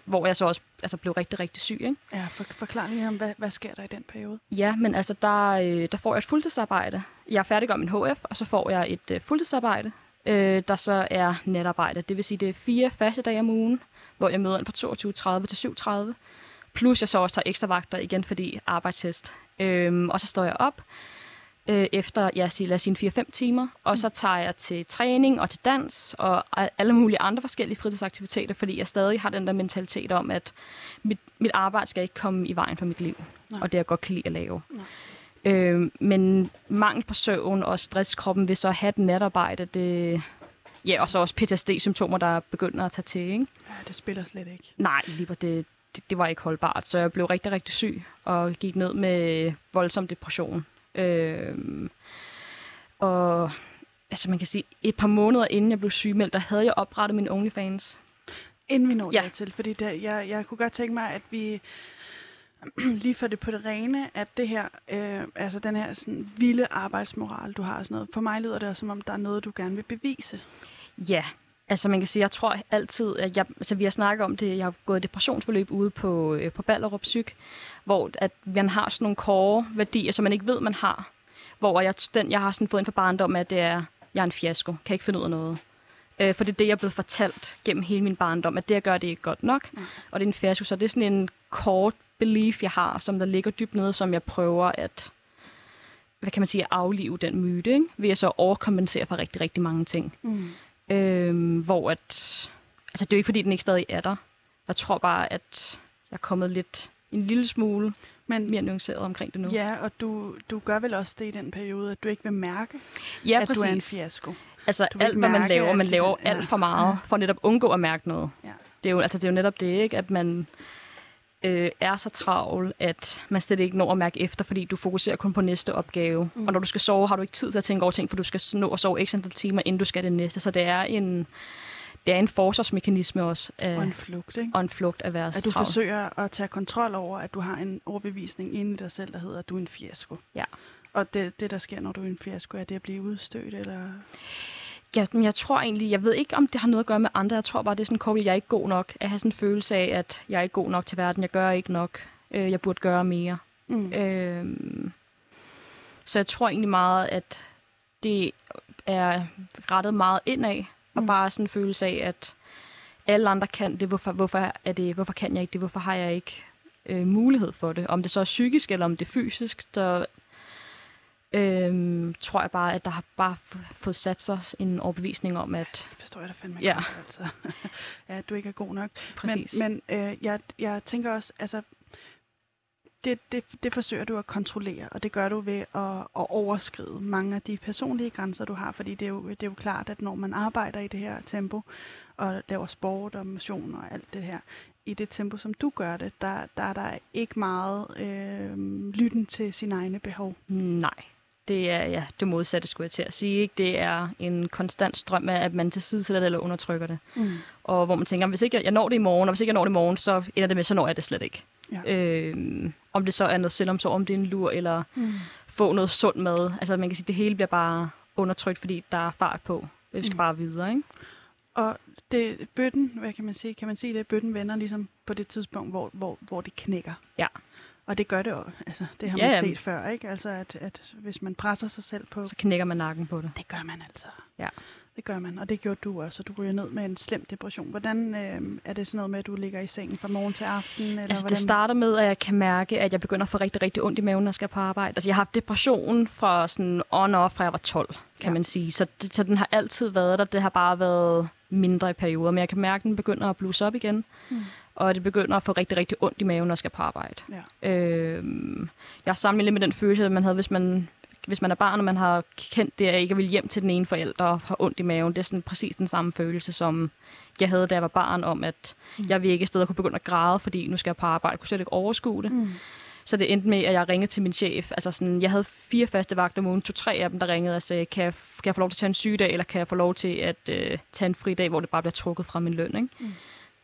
Hvor jeg så også altså, blev rigtig, rigtig syg. Ikke? Ja, for, forklar lige om, hvad, hvad sker der i den periode? Ja, men altså, der, øh, der får jeg et fuldtidsarbejde. Jeg er færdig min HF, og så får jeg et øh, fuldtidsarbejde, øh, der så er natarbejde. Det vil sige, det er fire faste dage om ugen, hvor jeg møder ind fra 22.30 til 7.30. Plus jeg så også tager ekstra vagter igen, fordi arbejdshest. Øhm, og så står jeg op øh, efter, ja, lad os sige, 4-5 timer, og så tager jeg til træning og til dans og alle mulige andre forskellige fritidsaktiviteter, fordi jeg stadig har den der mentalitet om, at mit, mit arbejde skal ikke komme i vejen for mit liv, Nej. og det jeg godt kan lide at lave. Nej. Øh, men mangel på søvn og stresskroppen vil så have et natarbejde, det, ja, og så også PTSD-symptomer, der begynder at tage til, ikke? Ja, det spiller slet ikke. Nej, lige det, det, det var ikke holdbart. Så jeg blev rigtig, rigtig syg og gik ned med voldsom depression. Øhm, og altså man kan sige, et par måneder inden jeg blev sygemeldt, der havde jeg oprettet min OnlyFans. Inden vi når ja. dertil, fordi der, jeg, jeg kunne godt tænke mig, at vi lige for det på det rene, at det her, øh, altså den her sådan vilde arbejdsmoral, du har og sådan noget, for mig lyder det også, som om der er noget, du gerne vil bevise. Ja, altså man kan sige, jeg tror altid, at jeg, altså vi har snakket om det, jeg har gået depressionsforløb ude på, øh, på Ballerup Psyk, hvor at man har sådan nogle core værdier, som man ikke ved, man har. Hvor jeg, den, jeg har sådan fået ind for barndom, at det er, jeg er en fiasko, kan ikke finde ud af noget. Øh, for det er det, jeg er blevet fortalt gennem hele min barndom, at det, jeg gør, det er ikke godt nok. Mm. Og det er en fiasko, så det er sådan en kort belief, jeg har, som der ligger dybt nede, som jeg prøver at hvad kan man sige, aflive den myte, ikke? ved at så overkompensere for rigtig, rigtig mange ting. Mm. Øhm, hvor at, altså det er jo ikke, fordi den ikke stadig er der. Jeg tror bare, at jeg er kommet lidt en lille smule men, mere nuanceret omkring det nu. Ja, og du, du gør vel også det i den periode, at du ikke vil mærke, ja, at præcis. du er en fiasko. Altså alt, hvad man laver, man laver ja. alt for meget, for netop undgå at mærke noget. Ja. Det, er jo, altså, det er jo netop det, ikke? at man øh, er så travl, at man slet ikke når at mærke efter, fordi du fokuserer kun på næste opgave. Mm. Og når du skal sove, har du ikke tid til at tænke over ting, for du skal nå at sove x antal timer, inden du skal det næste. Så det er en, det er en forsvarsmekanisme også. Af, og en flugt, ikke? Og en flugt af være At du travl. forsøger at tage kontrol over, at du har en overbevisning inde i dig selv, der hedder, at du er en fiasko. Ja. Og det, det, der sker, når du er en fiasko, er det at blive udstødt, eller... Ja, men jeg tror egentlig, jeg ved ikke, om det har noget at gøre med andre. Jeg tror bare, det er sådan, at jeg er ikke god nok. At have sådan en følelse af, at jeg er ikke god nok til verden. Jeg gør ikke nok. Øh, jeg burde gøre mere. Mm. Øh, så jeg tror egentlig meget, at det er rettet meget indad. Og mm. bare sådan en følelse af, at alle andre kan det. Hvorfor, hvorfor, er det, hvorfor kan jeg ikke det? Hvorfor har jeg ikke øh, mulighed for det? Om det så er psykisk, eller om det er fysisk, så øhm, tror jeg bare, at der har bare fået sat sig en overbevisning om, at... Det forstår jeg da fandme ja. godt, altså. ja, du ikke er god nok. Præcis. Men, men øh, jeg, jeg tænker også, altså, det, det, det forsøger du at kontrollere, og det gør du ved at, at overskride mange af de personlige grænser, du har, fordi det er, jo, det er jo klart, at når man arbejder i det her tempo, og laver sport og motion og alt det her, i det tempo, som du gør det, der, der er der ikke meget øh, lytten til sine egne behov. Nej, det er ja, det modsatte, skulle jeg til at sige. Ikke? Det er en konstant strøm af, at man til side sætter det eller undertrykker det. Mm. Og hvor man tænker, hvis ikke jeg, jeg når det i morgen, og hvis ikke jeg når det i morgen, så ender det med, så når jeg det slet ikke. Ja. Øh, om det så er noget selvomsorg, om det er en lur, eller mm. få noget sundt mad. Altså man kan sige, det hele bliver bare undertrykt, fordi der er fart på. Vi skal mm. bare videre, ikke? Og det, bøtten, hvad kan man sige? Kan man sige det? Bøtten vender ligesom på det tidspunkt, hvor, hvor, hvor det knækker. Ja. Og det gør det jo. Altså, det har man ja, set før, ikke? Altså, at, at hvis man presser sig selv på... Så knækker man nakken på det. Det gør man altså. Ja. Det gør man, og det gjorde du også, og du ryger ned med en slem depression. Hvordan øh, er det sådan noget med, at du ligger i sengen fra morgen til aften? Eller altså, hvordan? det starter med, at jeg kan mærke, at jeg begynder at få rigtig, rigtig ondt i maven, når jeg skal på arbejde. Altså, jeg har haft depression fra sådan on-off, fra jeg var 12, kan ja. man sige. Så, det, så den har altid været der. Det har bare været mindre i perioder, men jeg kan mærke, at den begynder at bluse op igen. Mm og det begynder at få rigtig, rigtig ondt i maven, når jeg skal på arbejde. Ja. Øh, jeg har sammenlignet med den følelse, man havde, hvis man, hvis man er barn, og man har kendt det, at ikke vil hjem til den ene forælder og har ondt i maven. Det er sådan præcis den samme følelse, som jeg havde, da jeg var barn, om at mm. jeg vil ikke et sted kunne begynde at græde, fordi nu skal jeg på arbejde. Jeg kunne slet ikke overskue det. Mm. Så det endte med, at jeg ringede til min chef. Altså sådan, jeg havde fire faste vagter om ugen, to-tre af dem, der ringede og sagde, kan jeg, kan jeg få lov til at tage en sygedag, eller kan jeg få lov til at øh, tage en fri dag, hvor det bare bliver trukket fra min løn. Ikke? Mm.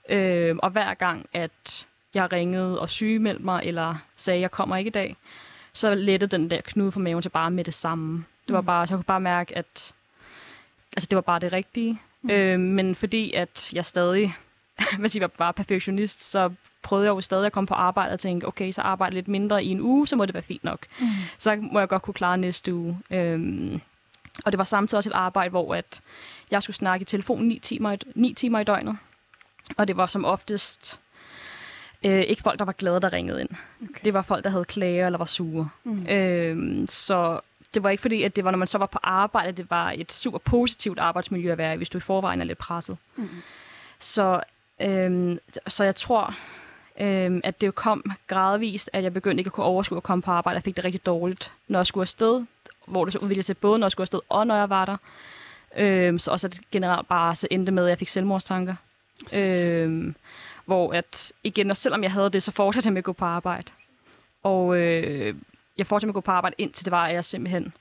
Øh, og hver gang, at jeg ringede og sygemeldte mig, eller sagde, at jeg kommer ikke i dag, så lettede den der knude for maven til bare med det samme. Det var mm. bare, så jeg kunne bare mærke, at altså, det var bare det rigtige. Mm. Øh, men fordi at jeg stadig hvis jeg var perfektionist, så prøvede jeg jo stadig at komme på arbejde og tænke, okay, så arbejde lidt mindre i en uge, så må det være fint nok. Mm. Så må jeg godt kunne klare næste uge. Øhm, og det var samtidig også et arbejde, hvor at jeg skulle snakke i telefon 9 timer, 9 timer i døgnet. Og det var som oftest øh, ikke folk, der var glade, der ringede ind. Okay. Det var folk, der havde klager eller var sure. Mm. Øh, så det var ikke fordi, at det var, når man så var på arbejde, det var et super positivt arbejdsmiljø at være i, hvis du i forvejen er lidt presset. Mm. Så, øh, så jeg tror, øh, at det kom gradvist, at jeg begyndte ikke at kunne overskue at komme på arbejde. Jeg fik det rigtig dårligt, når jeg skulle afsted, hvor det så udviklede sig både, når jeg skulle afsted og når jeg var der. Øh, så også at det generelt bare så endte med, at jeg fik selvmordstanker. Øh, hvor at, igen, og selvom jeg havde det, så fortsatte jeg med at gå på arbejde. Og øh, jeg fortsatte med at gå på arbejde, indtil det var, at jeg simpelthen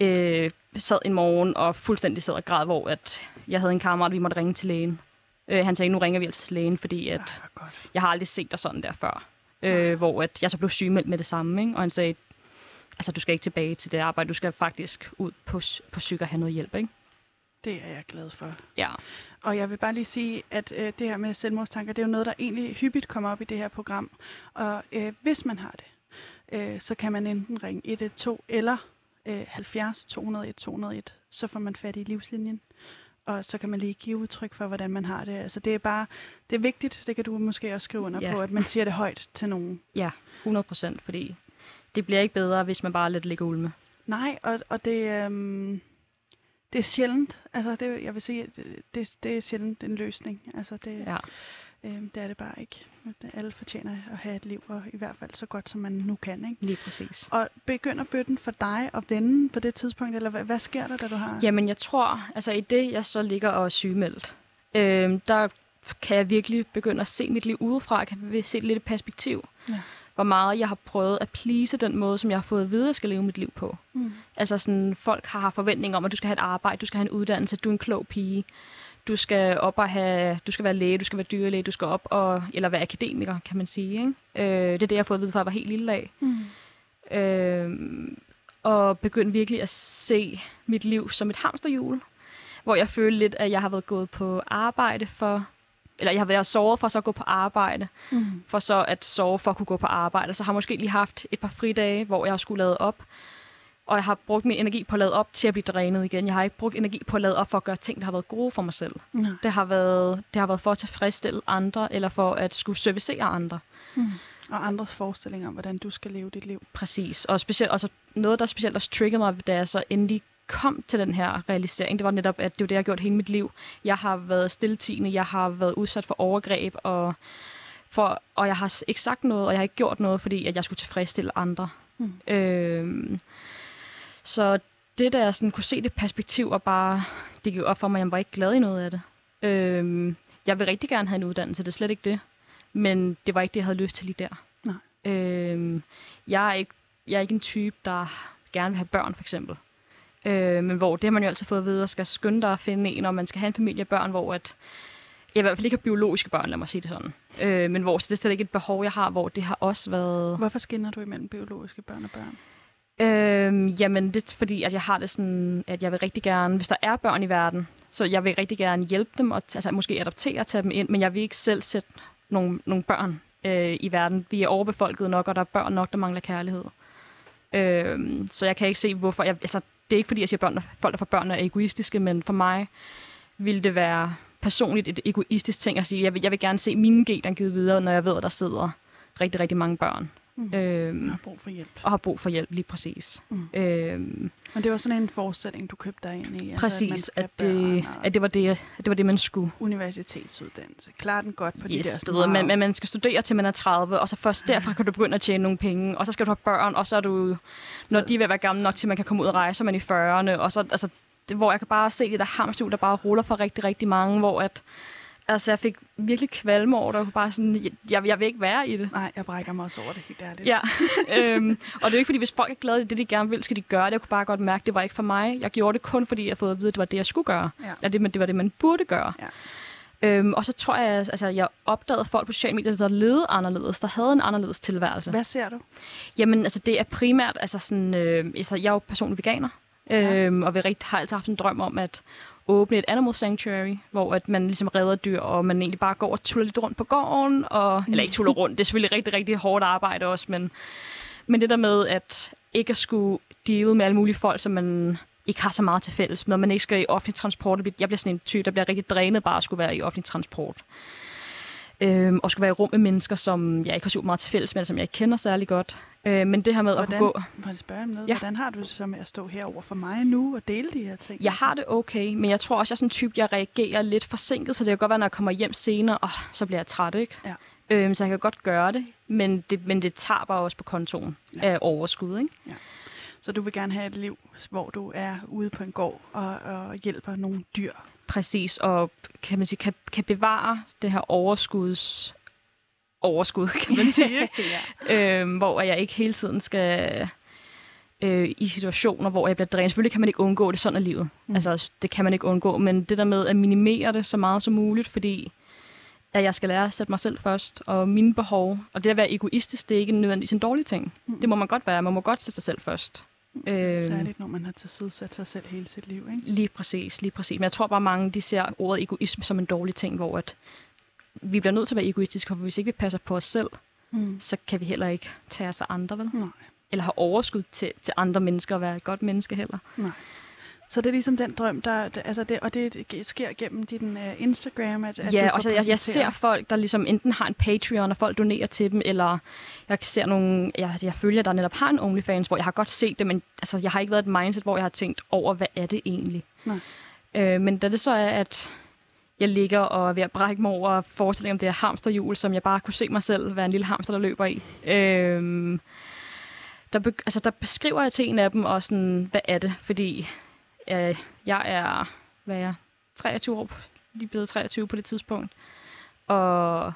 øh, sad en morgen og fuldstændig sad og græd, hvor at jeg havde en kammerat, vi måtte ringe til lægen. Øh, han sagde, nu ringer vi altså til lægen, fordi at jeg har aldrig set dig sådan der før. øh, hvor at jeg så blev sygemeldt med det samme, ikke? og han sagde, altså du skal ikke tilbage til det arbejde, du skal faktisk ud på, på psyk og have noget hjælp, ikke? Det er jeg glad for. Ja. Og jeg vil bare lige sige, at øh, det her med selvmordstanker, det er jo noget, der egentlig hyppigt kommer op i det her program. Og øh, hvis man har det, øh, så kan man enten ringe 112 eller øh, 70 201 201, så får man fat i livslinjen. Og så kan man lige give udtryk for, hvordan man har det. Altså det er bare, det er vigtigt, det kan du måske også skrive under Ja. på, at man siger det højt til nogen. Ja, 100 procent, fordi det bliver ikke bedre, hvis man bare lader det ligge og ulme. Nej, og, og det, øhm, det er sjældent. Altså, det, jeg vil sige, at det, det, er sjældent en løsning. Altså, det, Ja. øhm, det er det bare ikke. Alle fortjener at have et liv, og i hvert fald så godt, som man nu kan. Ikke? Lige præcis. Og begynder bøtten for dig at vende på det tidspunkt, eller hvad, hvad sker der, da du har... Jamen, jeg tror, altså i det, jeg så ligger og er sygemeldt, øh, der kan jeg virkelig begynde at se mit liv udefra. Kan se lidt i perspektiv. Ja. Hvor meget jeg har prøvet at please den måde, som jeg har fået at vide, at jeg skal leve mit liv på. Mm. Altså sådan, folk har haft forventninger om, at du skal have et arbejde, du skal have en uddannelse, du er en klog pige. Du skal op og have, du skal være læge, du skal være dyrlæge, du skal op og, eller være akademiker, kan man sige. Ikke? Øh, det er det, jeg har fået at vide, fra jeg var helt lille af. Mm. Øh, og begyndte virkelig at se mit liv som et hamsterhjul, hvor jeg følte lidt, at jeg har været gået på arbejde for, eller jeg har været såret for så at gå på arbejde, Mm. for så at sove for at kunne gå på arbejde. Så har jeg måske lige haft et par fridage, hvor jeg har skulle lade op, og jeg har brugt min energi på at lade op til at blive drænet igen. Jeg har ikke brugt energi på at lade op for at gøre ting, der har været gode for mig selv. Nej. Det har været, det har været for at tilfredsstille andre, eller for at skulle servicere andre. Mm. Og andres forestillinger om, hvordan du skal leve dit liv. Præcis. Og specielt, altså noget, der specielt også triggede mig, da jeg så endelig kom til den her realisering, det var netop, at det var det, jeg har gjort hele mit liv. Jeg har været stiltigende, jeg har været udsat for overgreb, og, for, og jeg har ikke sagt noget, og jeg har ikke gjort noget, fordi at jeg skulle tilfredsstille andre. Mm. Øhm, så det, der jeg sådan kunne se det perspektiv, og bare, det gik op for mig, at jeg var ikke glad i noget af det. Øhm, jeg vil rigtig gerne have en uddannelse, det er slet ikke det. Men det var ikke det, jeg havde lyst til lige der. Nej. Øhm, jeg, er ikke, jeg er ikke en type, der gerne vil have børn, for eksempel. Øh, men hvor det har man jo altid fået at vide, at skal skynde dig at finde en, og man skal have en familie af børn, hvor at, jeg i hvert fald ikke har biologiske børn, lad mig sige det sådan. Øh, men hvor så det er slet ikke et behov, jeg har, hvor det har også været... Hvorfor skinner du imellem biologiske børn og børn? Øhm, jamen, det er fordi, at jeg har det sådan, at jeg vil rigtig gerne, hvis der er børn i verden, så jeg vil rigtig gerne hjælpe dem, og altså måske adoptere og tage dem ind, men jeg vil ikke selv sætte nogle, nogle børn øh, i verden. Vi er overbefolket nok, og der er børn nok, der mangler kærlighed. Øhm, så jeg kan ikke se, hvorfor... Jeg, altså, det er ikke fordi, jeg siger, at børn, folk, der får børn, er egoistiske, men for mig ville det være personligt et egoistisk ting at sige, jeg vil, jeg vil gerne se mine gener givet videre, når jeg ved, at der sidder rigtig, rigtig mange børn. Mm. Øhm, har brug for hjælp. og har brug for hjælp lige præcis. Mm. Øhm, Men det var sådan en forestilling, du købte dig ind i. Altså, præcis, at, man at, have det, og at det, var det, at det var det, man skulle. universitetsuddannelse. Klar den godt på de der Yes, sådan du ved, meget- man, man skal studere til man er 30, og så først derfra kan du begynde at tjene nogle penge, og så skal du have børn, og så er du, når de er ved at være gamle nok til, man kan komme ud og rejse, er man i 40'erne, og så, altså, det, hvor jeg kan bare se det der hamsterhjul, der bare ruller for rigtig, rigtig mange, hvor at, altså, jeg fik virkelig kvalme over det, og bare sådan, jeg, jeg vil ikke være i det. Nej, jeg brækker mig også over det helt ærligt. Ja, øhm, og det er jo ikke fordi, hvis folk er glade i det, de gerne vil, skal de gøre det. Jeg kunne bare godt mærke, at det var ikke for mig. Jeg gjorde det kun, fordi jeg fået at vide, at det var det, jeg skulle gøre. Ja. At det, det var det, man burde gøre. Ja. Øhm, og så tror jeg, altså, jeg opdagede folk på sociale medier, der levede anderledes, der havde en anderledes tilværelse. Hvad ser du? Jamen, altså, det er primært, altså sådan, øh, altså, jeg er jo personlig veganer, Ja. øhm, og vi rigtig, har altid haft en drøm om at åbne et animal sanctuary, hvor at man ligesom redder dyr, og man egentlig bare går og tuller lidt rundt på gården, og, eller ikke tuller rundt, det er selvfølgelig rigtig, rigtig hårdt arbejde også, men, men det der med at ikke at skulle deal med alle mulige folk, som man ikke har så meget til fælles med, man ikke skal i offentlig transport. Jeg bliver sådan en type, der bliver rigtig drænet bare at skulle være i offentlig transport. Øhm, og skulle være i rum med mennesker, som jeg ikke har super meget til fælles med, som jeg ikke kender særlig godt. Øh, men det her med at Hvordan, kunne gå... må jeg spørge om noget? Ja. Hvordan har du det så med at stå herover for mig nu og dele de her ting? Jeg har det okay, men jeg tror også, jeg er sådan en type, jeg reagerer lidt forsinket, så det kan godt være, når jeg kommer hjem senere, og så bliver jeg træt, ikke? Ja. Øhm, så jeg kan godt gøre det, men det, men det tager bare også på kontoen Ja. ja. af overskud, ikke? Så du vil gerne have et liv, hvor du er ude på en gård og, og hjælper nogle dyr. Præcis, og kan man sige, kan, kan bevare det her overskuds overskud, kan man sige, ja. øhm, hvor jeg ikke hele tiden skal øh, i situationer, hvor jeg bliver drænet. Selvfølgelig kan man ikke undgå det, sådan er livet. Mm. Mm. Altså, det kan man ikke undgå, men det der med at minimere det så meget som muligt, fordi at jeg skal lære at sætte mig selv først, og mine behov. Og det at være egoistisk, det er ikke nødvendigvis en dårlig ting. Mm. Det må man godt være. Man må godt sætte sig selv først. Øh, Særligt, når man har tilsidesat sig selv hele sit liv, ikke? Lige præcis, lige præcis. Men jeg tror bare, mange de ser ordet egoisme som en dårlig ting, hvor at vi bliver nødt til at være egoistiske, for hvis ikke vi passer på os selv, mm. så kan vi heller ikke tage os af andre, vel? Nej. Eller have overskud til, til andre mennesker og være et godt menneske heller. Nej. Så det er ligesom den drøm, der, altså det, og det sker gennem din uh, Instagram, at, at Ja, og så jeg, jeg ser folk, der ligesom enten har en Patreon, og folk donerer til dem, eller jeg ser nogle, jeg, jeg følger, der netop har en OnlyFans, hvor jeg har godt set det, men altså, jeg har ikke været et mindset, hvor jeg har tænkt over, hvad er det egentlig? Nej. Øh, men da det så er, at jeg ligger og er ved at brække mig over forestillingen om det her hamsterhjul, som jeg bare kunne se mig selv være en lille hamster, der løber i. Øhm, der, be, altså, der beskriver jeg til en af dem, og sådan, hvad er det? Fordi øh, jeg er, hvad er jeg, 23 år, lige blevet 23 på det tidspunkt. Og,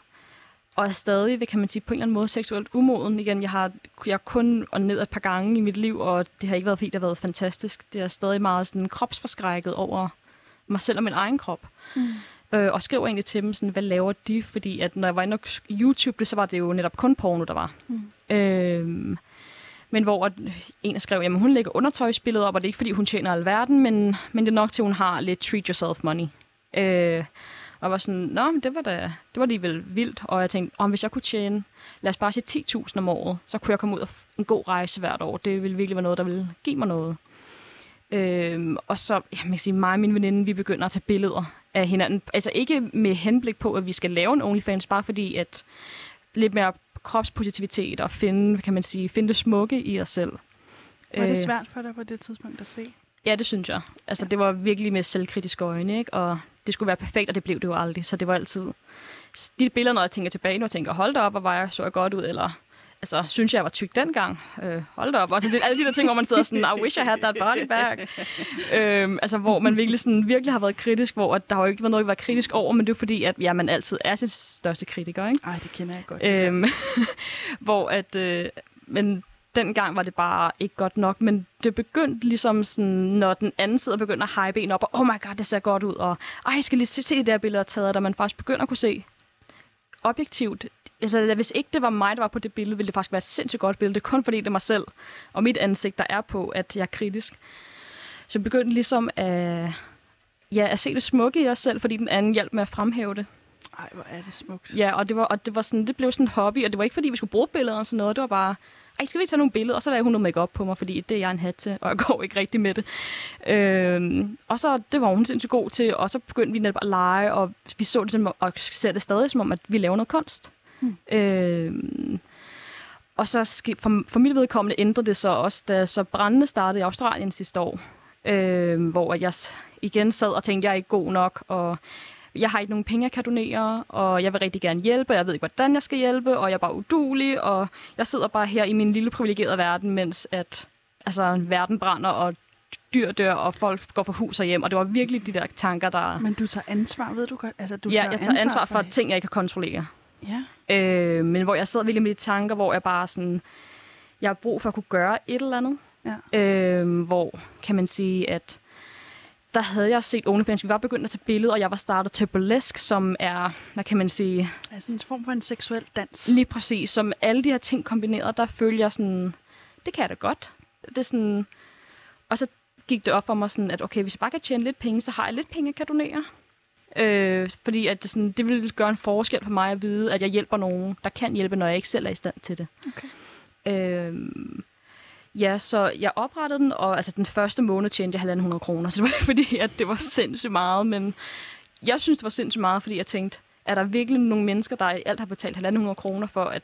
og er stadig, kan man sige, på en eller anden måde seksuelt umoden. Igen, jeg har jeg kun og ned et par gange i mit liv, og det har ikke været, fordi det har været fantastisk. Det er stadig meget sådan kropsforskrækket over mig selv og min egen krop. Mm. Øh, og skriver egentlig til dem, sådan, hvad laver de? Fordi at når jeg var inde på YouTube, så var det jo netop kun porno, der var. Mm. Øh, men hvor en skrev, at hun lægger undertøjsbilledet op, og det er ikke, fordi hun tjener alverden, men, men det er nok til, at hun har lidt treat yourself money. Øh, og var sådan, nå, det var, da, det var alligevel vildt. Og jeg tænkte, om hvis jeg kunne tjene, lad os bare sige 10.000 om året, så kunne jeg komme ud og en god rejse hvert år. Det ville virkelig være noget, der ville give mig noget. Øh, og så, ja, man kan sige, mig og min veninde, vi begynder at tage billeder af hinanden. Altså ikke med henblik på, at vi skal lave en OnlyFans, bare fordi, at lidt mere kropspositivitet og finde, kan man sige, finde det smukke i os selv. Var det øh, svært for dig på det tidspunkt at se? Ja, det synes jeg. Altså, ja. det var virkelig med selvkritiske øjne, ikke? Og det skulle være perfekt, og det blev det jo aldrig. Så det var altid... De billeder, når jeg tænker tilbage, når jeg tænker, hold da op, og var jeg så jeg godt ud, eller altså, synes jeg var tyk dengang. Øh, hold da op. Og det er alle de der ting, hvor man sidder sådan, I wish I had that body back. Øh, altså, hvor man virkelig, sådan, virkelig har været kritisk, hvor der har jo ikke været noget, at være kritisk over, men det er fordi, at ja, man altid er sin største kritiker, ikke? Ej, det kender jeg godt. Øh, hvor at, øh, men dengang var det bare ikke godt nok, men det begyndte ligesom sådan, når den anden side begynder at hype en op, og oh my god, det ser godt ud, og ej, jeg skal lige se, se det der billede taget, der man faktisk begynder at kunne se objektivt, altså, hvis ikke det var mig, der var på det billede, ville det faktisk være et sindssygt godt billede. Det kun fordi, det er mig selv og mit ansigt, der er på, at jeg er kritisk. Så jeg begyndte ligesom at, ja, at se det smukke i os selv, fordi den anden hjalp med at fremhæve det. Ej, hvor er det smukt. Ja, og det, var, og det, var sådan, det blev sådan en hobby, og det var ikke fordi, vi skulle bruge billeder og sådan noget. Det var bare, ej, skal vi tage nogle billeder? Og så lavede hun noget makeup på mig, fordi det er jeg en hat til, og jeg går ikke rigtig med det. Øhm, og så, det var hun sindssygt god til, og så begyndte vi netop at lege, og vi så det som, og ser det stadig som om, at vi laver noget kunst. Hmm. Øhm, og så for, for mit vedkommende ændrede det så også, da så brændende startede i Australien sidste år, øhm, hvor jeg igen sad og tænkte, jeg er ikke god nok, og jeg har ikke nogen penge, jeg kan donere, og jeg vil rigtig gerne hjælpe, og jeg ved ikke, hvordan jeg skal hjælpe, og jeg er bare udulig, og jeg sidder bare her i min lille privilegerede verden, mens at altså, verden brænder, og dyr dør, og folk går fra hus og hjem, og det var virkelig de der tanker, der... Men du tager ansvar, ved du godt? Altså, du ja, tager jeg tager ansvar, ansvar for, for ting, jeg ikke kan kontrollere. Ja. Øh, men hvor jeg sidder virkelig med de tanker, hvor jeg bare sådan... Jeg har brug for at kunne gøre et eller andet. Ja. Øh, hvor kan man sige, at der havde jeg set OnlyFans. Vi var begyndt at tage billeder, og jeg var startet til burlesque, som er, hvad kan man sige... Altså en form for en seksuel dans. Lige præcis. Som alle de her ting kombineret, der følger jeg sådan, det kan jeg da godt. Det er sådan... Og så gik det op for mig sådan, at okay, hvis jeg bare kan tjene lidt penge, så har jeg lidt penge, jeg kan donere. Øh, fordi at det, sådan, det vil gøre en forskel for mig at vide, at jeg hjælper nogen, der kan hjælpe, når jeg ikke selv er i stand til det. Okay. Øh, Ja, så jeg oprettede den, og altså den første måned tjente jeg 1.500 kroner, så det var ikke fordi, at det var sindssygt meget, men jeg synes, det var sindssygt meget, fordi jeg tænkte, er der virkelig nogle mennesker, der alt har betalt 1.500 kroner for at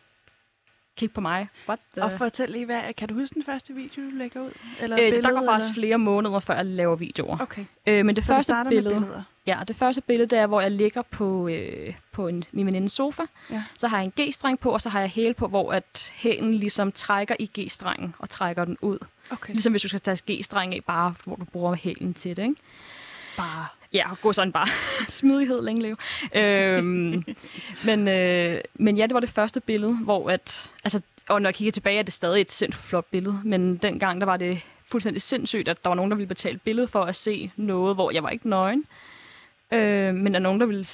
kigge på mig? What the... Og fortæl lige, hvad, kan du huske den første video, du lægger ud? Eller øh, billede, der går faktisk eller? flere måneder, før jeg laver videoer. Okay. Øh, men det så første det billede, Ja, det første billede, det er, hvor jeg ligger på, øh, på en, min venindes sofa. Ja. Så har jeg en G-streng på, og så har jeg hæl på, hvor at hælen ligesom trækker i G-strengen og trækker den ud. Okay. Ligesom hvis du skal tage G-streng af, bare hvor du bruger hælen til det, ikke? Bare. Ja, gå sådan bare. Smidighed længe leve. øhm, men, øh, men ja, det var det første billede, hvor at... Altså, og når jeg kigger tilbage, er det stadig et sindssygt flot billede. Men dengang, der var det fuldstændig sindssygt, at der var nogen, der ville betale billede for at se noget, hvor jeg var ikke nøgen. Øh, men der er nogen, der ville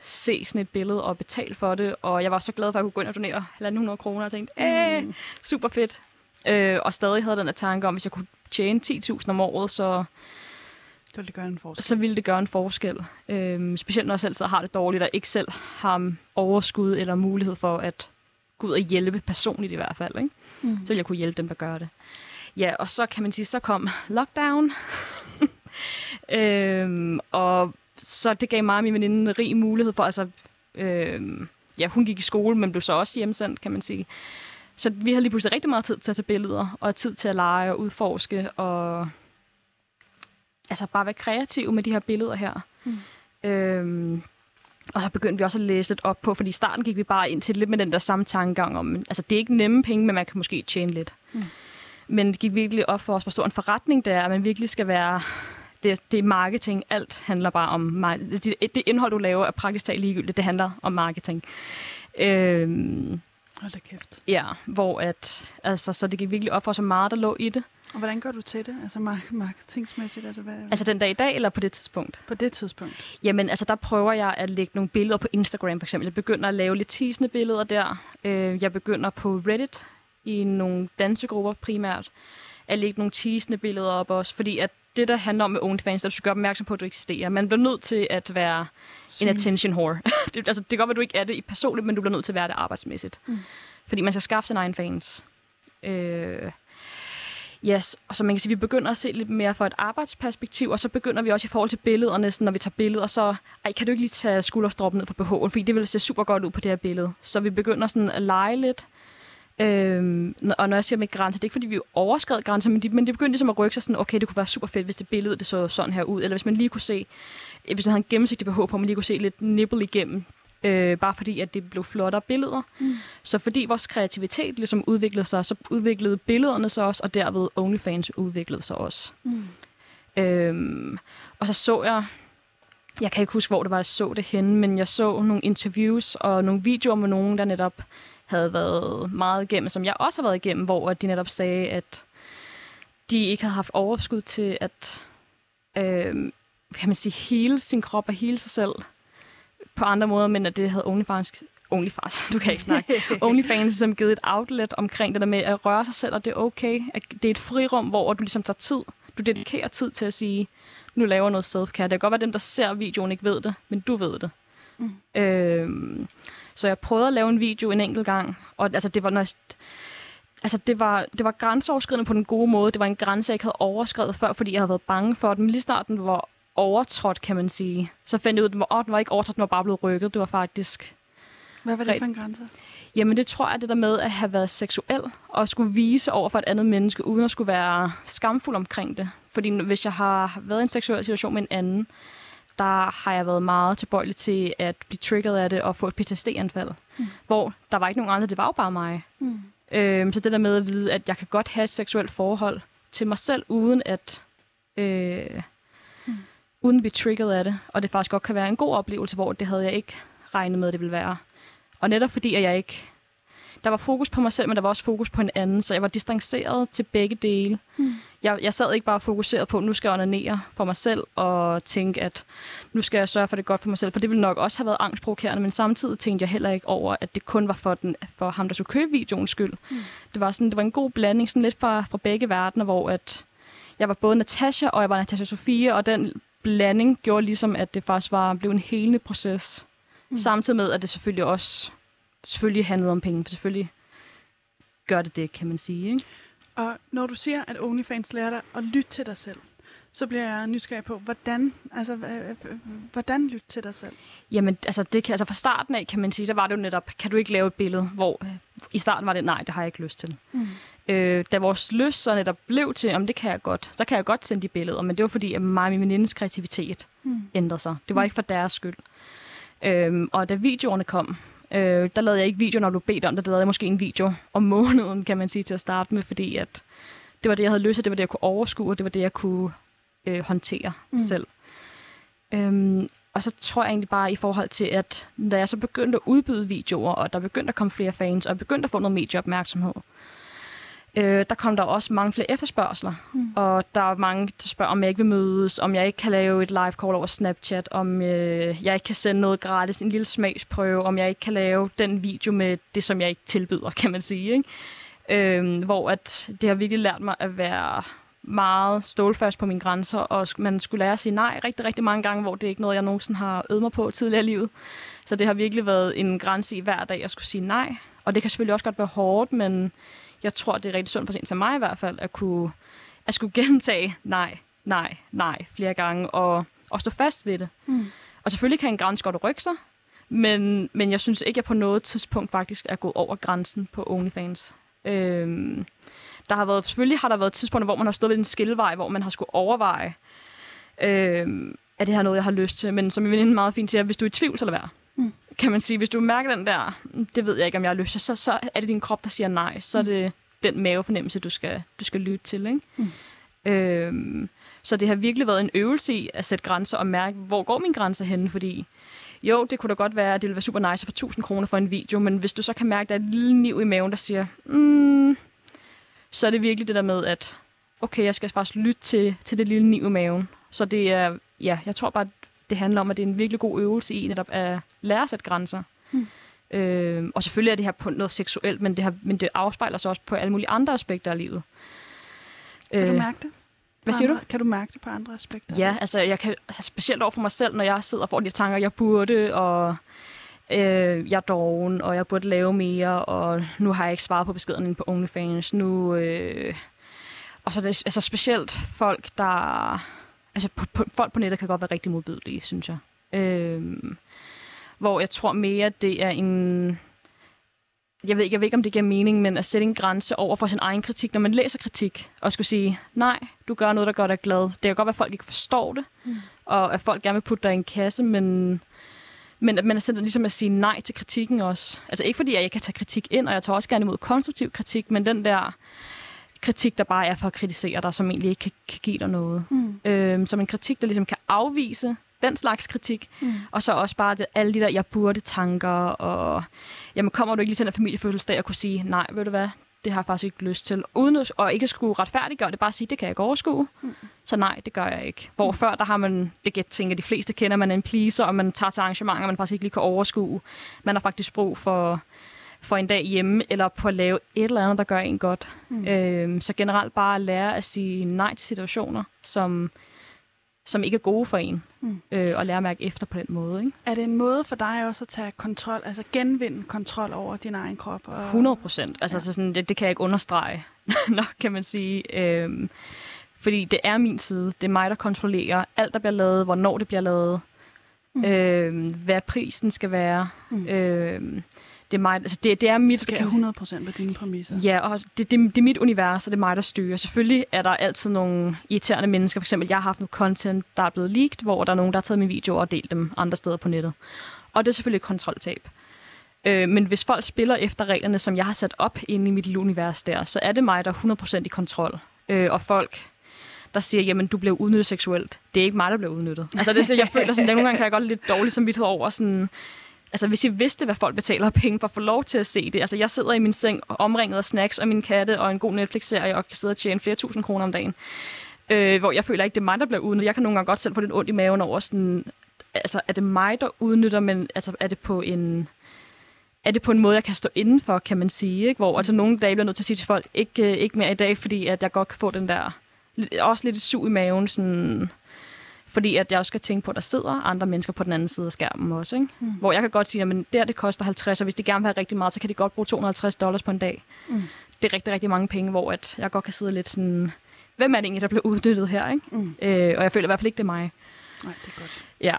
se sådan et billede og betale for det, og jeg var så glad for, at jeg kunne gå ind og donere 1.500 kroner, og tænkte, æh, super fedt. Øh, og stadig havde den her tanke om, hvis jeg kunne tjene 10.000 om året, så, Det vil det gøre en forskel. så ville det gøre en forskel. Øh, specielt når jeg selv sidder har det dårligt, og ikke selv har overskud eller mulighed for at gå ud og hjælpe personligt i hvert fald. Ikke? Mm. så ville jeg kunne hjælpe dem, der gør det. Ja, og så kan man sige, så kom lockdown. øhm, og så det gav mig og min veninde en rig mulighed for, altså, øhm, ja, hun gik i skole, men blev så også hjemsendt, kan man sige. Så vi havde lige pludselig rigtig meget tid til at tage billeder, og tid til at lege og udforske, og altså bare være kreativ med de her billeder her. Mm. Øhm, og så begyndte vi også at læse lidt op på, fordi i starten gik vi bare ind til lidt med den der samme tankegang om, altså det er ikke nemme penge, men man kan måske tjene lidt. Mm. Men det gik virkelig op for os, hvor stor en forretning det er, at man virkelig skal være, det, det er marketing, alt handler bare om, det, det indhold, du laver, er praktisk talt ligegyldigt, det handler om marketing. Øhm, Hold da kæft. ja, hvor at, altså, så det gik virkelig op for så meget der lå i det. Og hvordan går du til det? Altså mark- marketingsmæssigt? Altså, hvad, Altså den dag i dag, eller på det tidspunkt? på det tidspunkt? Jamen, altså der prøver jeg at lægge nogle billeder på Instagram for eksempel. Jeg begynder at lave lidt teasende billeder der. Øh, jeg begynder på Reddit i nogle dansegrupper primært at lægge nogle teasende billeder op også, fordi at det, der handler om med OnlyFans, at du skal gøre opmærksom på, at du eksisterer. Man bliver nødt til at være en attention whore. det, altså, det kan godt være, at du ikke er det i personligt, men du bliver nødt til at være det arbejdsmæssigt. Mm. Fordi man skal skaffe sin egen fans. Øh, yes, og så man kan sige, at vi begynder at se lidt mere fra et arbejdsperspektiv, og så begynder vi også i forhold til billederne, sådan, når vi tager billeder, så ej, kan du ikke lige tage skulderstroppen ned fra BH'en, fordi det vil se super godt ud på det her billede. Så vi begynder sådan at lege lidt, Øhm, og når jeg siger med grænser, det er ikke fordi, vi overskred grænser, men, de, men det begyndte ligesom at rykke sig sådan, okay, det kunne være super fedt, hvis det billede det så sådan her ud, eller hvis man lige kunne se, hvis man havde en gennemsigtig BH på, man lige kunne se lidt nipple igennem, øh, bare fordi, at det blev flottere billeder. Mm. Så fordi vores kreativitet ligesom udviklede sig, så udviklede billederne sig også, og derved OnlyFans udviklede sig også. Mm. Øhm, og så så jeg, jeg kan ikke huske, hvor det var, jeg så det henne, men jeg så nogle interviews og nogle videoer med nogen, der netop havde været meget igennem, som jeg også har været igennem, hvor de netop sagde, at de ikke havde haft overskud til at øhm, kan man sige, hele sin krop og hele sig selv på andre måder, men at det havde OnlyFans, OnlyFans, du kan ikke snakke, OnlyFans som givet et outlet omkring det der med at røre sig selv, og det er okay. At det er et frirum, hvor du ligesom tager tid. Du dedikerer tid til at sige, nu laver noget self-care. Det kan godt være, at dem, der ser videoen, ikke ved det, men du ved det. Mm. Øhm, så jeg prøvede at lave en video en enkelt gang, og altså, det var noget, altså, det var, det var grænseoverskridende på den gode måde. Det var en grænse, jeg ikke havde overskrevet før, fordi jeg havde været bange for den. Men lige snart den var overtrådt, kan man sige, så fandt jeg ud af, at den var, den var ikke overtrådt, den var bare blevet rykket. Det var faktisk Hvad var det for en grænse? Jamen det tror jeg, det der med at have været seksuel og skulle vise over for et andet menneske, uden at skulle være skamfuld omkring det. Fordi hvis jeg har været i en seksuel situation med en anden, der har jeg været meget tilbøjelig til at blive triggeret af det og få et PTSD-anfald. Mm. Hvor der var ikke nogen andre, det var jo bare mig. Mm. Øhm, så det der med at vide, at jeg kan godt have et seksuelt forhold til mig selv, uden at... Øh, Mm. uden at blive triggeret af det. Og det faktisk godt kan være en god oplevelse, hvor det havde jeg ikke regnet med, at det ville være. Og netop fordi, at jeg ikke... Der var fokus på mig selv, men der var også fokus på en anden, så jeg var distanceret til begge dele. Mm. Jeg, jeg sad ikke bare fokuseret på, at nu skal jeg onanere for mig selv, og tænke, at nu skal jeg sørge for det godt for mig selv, for det ville nok også have været angstprovokerende, men samtidig tænkte jeg heller ikke over, at det kun var for, den, for ham, der skulle købe videoens skyld. Mm. Det var sådan, det var en god blanding, sådan lidt fra, fra begge verdener, hvor at jeg var både Natasha, og jeg var Natasha Sofie, og den blanding gjorde ligesom, at det faktisk var blev en helende proces. Mm. Samtidig med, at det selvfølgelig også selvfølgelig handlede om penge, for selvfølgelig gør det det, kan man sige. Ikke? Og når du siger, at OnlyFans lærer dig at lytte til dig selv, så bliver jeg nysgerrig på, hvordan, altså, hvordan lytte til dig selv? Jamen, altså, det kan, altså fra starten af, kan man sige, der var det jo netop, kan du ikke lave et billede, hvor øh, i starten var det, nej, det har jeg ikke lyst til. Mm. Øh, da vores lyst så netop blev til, om det kan jeg godt, så kan jeg godt sende de billeder, men det var fordi, at mig og min venindes kreativitet Mm. ændrede sig. Det var Mm. ikke for deres skyld. Øhm, og da videoerne kom, øh, der lavede jeg ikke video, når du bedte om det. Der lavede jeg måske en video om måneden, kan man sige, til at starte med, fordi at det var det, jeg havde lyst til, det var det, jeg kunne overskue, og det var det, jeg kunne øh, håndtere Mm. selv. Øhm, og så tror jeg egentlig bare i forhold til, at da jeg så begyndte at udbyde videoer, og der begyndte at komme flere fans, og begyndte at få noget medieopmærksomhed, øh, der kom der også mange flere efterspørgseler. Mm. Og der er mange, der spørger, om jeg ikke vil mødes, om jeg ikke kan lave et live call over Snapchat, om øh, jeg ikke kan sende noget gratis, en lille smagsprøve, om jeg ikke kan lave den video med det, som jeg ikke tilbyder, kan man sige. Ikke? Øh, hvor at det har virkelig lært mig at være meget stålfast på mine grænser, og man skulle lære at sige nej rigtig, rigtig mange gange, hvor det er ikke noget, jeg nogensinde har øvet mig på tidligere i livet. Så det har virkelig været en grænse i hver dag at skulle sige nej. Og det kan selvfølgelig også godt være hårdt, men jeg tror, det er rigtig sundt for til mig i hvert fald, at kunne at skulle gentage nej, nej, nej flere gange, og, og stå fast ved det. Mm. Og selvfølgelig kan en grænse godt rykke sig, men, men jeg synes ikke, at jeg på noget tidspunkt faktisk er gået over grænsen på OnlyFans. Øhm, der har været, selvfølgelig har der været tidspunkter, hvor man har stået ved en skillevej, hvor man har skulle overveje, øhm, er det her noget, jeg har lyst til? Men som min veninde meget fint siger, hvis du er i tvivl, så lad være. Mm. Kan man sige, hvis du mærker den der, det ved jeg ikke, om jeg har lyst til, så, så er det din krop, der siger nej. Så er mm. det den mavefornemmelse, du skal, du skal lytte til. Ikke? Mm. Øhm, så det har virkelig været en øvelse i at sætte grænser og mærke, hvor går min grænse henne, fordi jo, det kunne da godt være, at det ville være super nice for 1000 kroner for en video, men hvis du så kan mærke, at der er et lille niv i maven, der siger, mm, så er det virkelig det der med, at okay, jeg skal faktisk lytte til, til det lille niv i maven. Så det er, ja, jeg tror bare, det handler om, at det er en virkelig god øvelse i netop at lære at sætte grænser. Mm. Øh, og selvfølgelig er det her på noget seksuelt, men det, har, men det afspejler sig også på alle mulige andre aspekter af livet. Kan øh, du mærke det? Hvad siger andre, du? Kan du mærke det på andre aspekter? Ja, altså jeg kan specielt over for mig selv, når jeg sidder og får de tanker, jeg burde, og øh, jeg er doven, og jeg burde lave mere, og nu har jeg ikke svaret på beskeden på OnlyFans. Nu, øh, og så er det altså specielt folk, der... Altså på, på, folk på nettet kan godt være rigtig modbydelige, synes jeg. Øh, hvor jeg tror mere, det er en... Jeg ved, ikke, jeg ved ikke, om det giver mening, men at sætte en grænse over for sin egen kritik, når man læser kritik, og skulle sige, nej, du gør noget, der gør dig glad. Det kan godt være, at folk ikke forstår det, mm. og at folk gerne vil putte dig i en kasse, men, men at man er sendt ligesom at sige nej til kritikken også. Altså ikke fordi, at jeg kan tage kritik ind, og jeg tager også gerne imod konstruktiv kritik, men den der kritik, der bare er for at kritisere dig, som egentlig ikke kan, kan give dig noget. Mm. Øhm, som en kritik, der ligesom kan afvise den slags kritik. Mm. Og så også bare det, alle de der, jeg burde tanker, og jamen, kommer du ikke lige til en familiefødselsdag og kunne sige, nej, ved du hvad, det har jeg faktisk ikke lyst til. Uden at, og ikke skulle retfærdiggøre det, bare sige, det kan jeg ikke overskue. Mm. Så nej, det gør jeg ikke. Hvor mm. før, der har man, det jeg tænker, de fleste kender, man er en pleaser, og man tager til arrangementer, man faktisk ikke lige kan overskue. Man har faktisk brug for, for en dag hjemme, eller på at lave et eller andet, der gør en godt. Mm. Øhm, så generelt bare at lære at sige nej til situationer, som som ikke er gode for en, mm. øh, og lære at mærke efter på den måde. Ikke? Er det en måde for dig også at tage kontrol, altså genvinde kontrol over din egen krop? Og... 100 procent. Altså, ja. så sådan, det, det kan jeg ikke understrege nok, kan man sige. Øhm, fordi det er min side. Det er mig, der kontrollerer alt, der bliver lavet, hvornår det bliver lavet, mm. øhm, hvad prisen skal være. Mm. Øhm, det er, mig, altså det, det er mit... Er 100% af dine præmisser. Ja, og det, det, det er mit univers, og det er mig, der styrer. Selvfølgelig er der altid nogle irriterende mennesker. For eksempel, jeg har haft noget content, der er blevet leaked, hvor der er nogen, der har taget mine videoer og delt dem andre steder på nettet. Og det er selvfølgelig kontroltab. Øh, men hvis folk spiller efter reglerne, som jeg har sat op inde i mit univers der, så er det mig, der er 100% i kontrol. Øh, og folk der siger, jamen du blev udnyttet seksuelt. Det er ikke mig, der blev udnyttet. Altså det er jeg føler sådan, at nogle gange kan jeg godt lidt dårligt som vidt over sådan, altså hvis I vidste, hvad folk betaler penge for at få lov til at se det. Altså jeg sidder i min seng omringet af snacks og min katte og en god Netflix-serie og kan sidde og tjene flere tusind kroner om dagen. Øh, hvor jeg føler ikke, det er mig, der bliver udnyttet. Jeg kan nogle gange godt selv få lidt ondt i maven over sådan, altså er det mig, der udnytter, men altså er det på en, er det på en måde, jeg kan stå indenfor, kan man sige. Ikke? Hvor altså, nogle dage bliver nødt til at sige til folk, ikke, øh, ikke mere i dag, fordi at jeg godt kan få den der, også lidt sug i maven, sådan, fordi at jeg også skal tænke på, at der sidder andre mennesker på den anden side af skærmen også. Ikke? Mm. Hvor jeg kan godt sige, at det der det koster 50, og hvis de gerne vil have rigtig meget, så kan de godt bruge 250 dollars på en dag. Mm. Det er rigtig, rigtig mange penge, hvor at jeg godt kan sidde lidt sådan, hvem er det egentlig, der bliver udnyttet her? Ikke? Mm. Øh, og jeg føler i hvert fald ikke, det er mig. Nej, det er godt. Ja.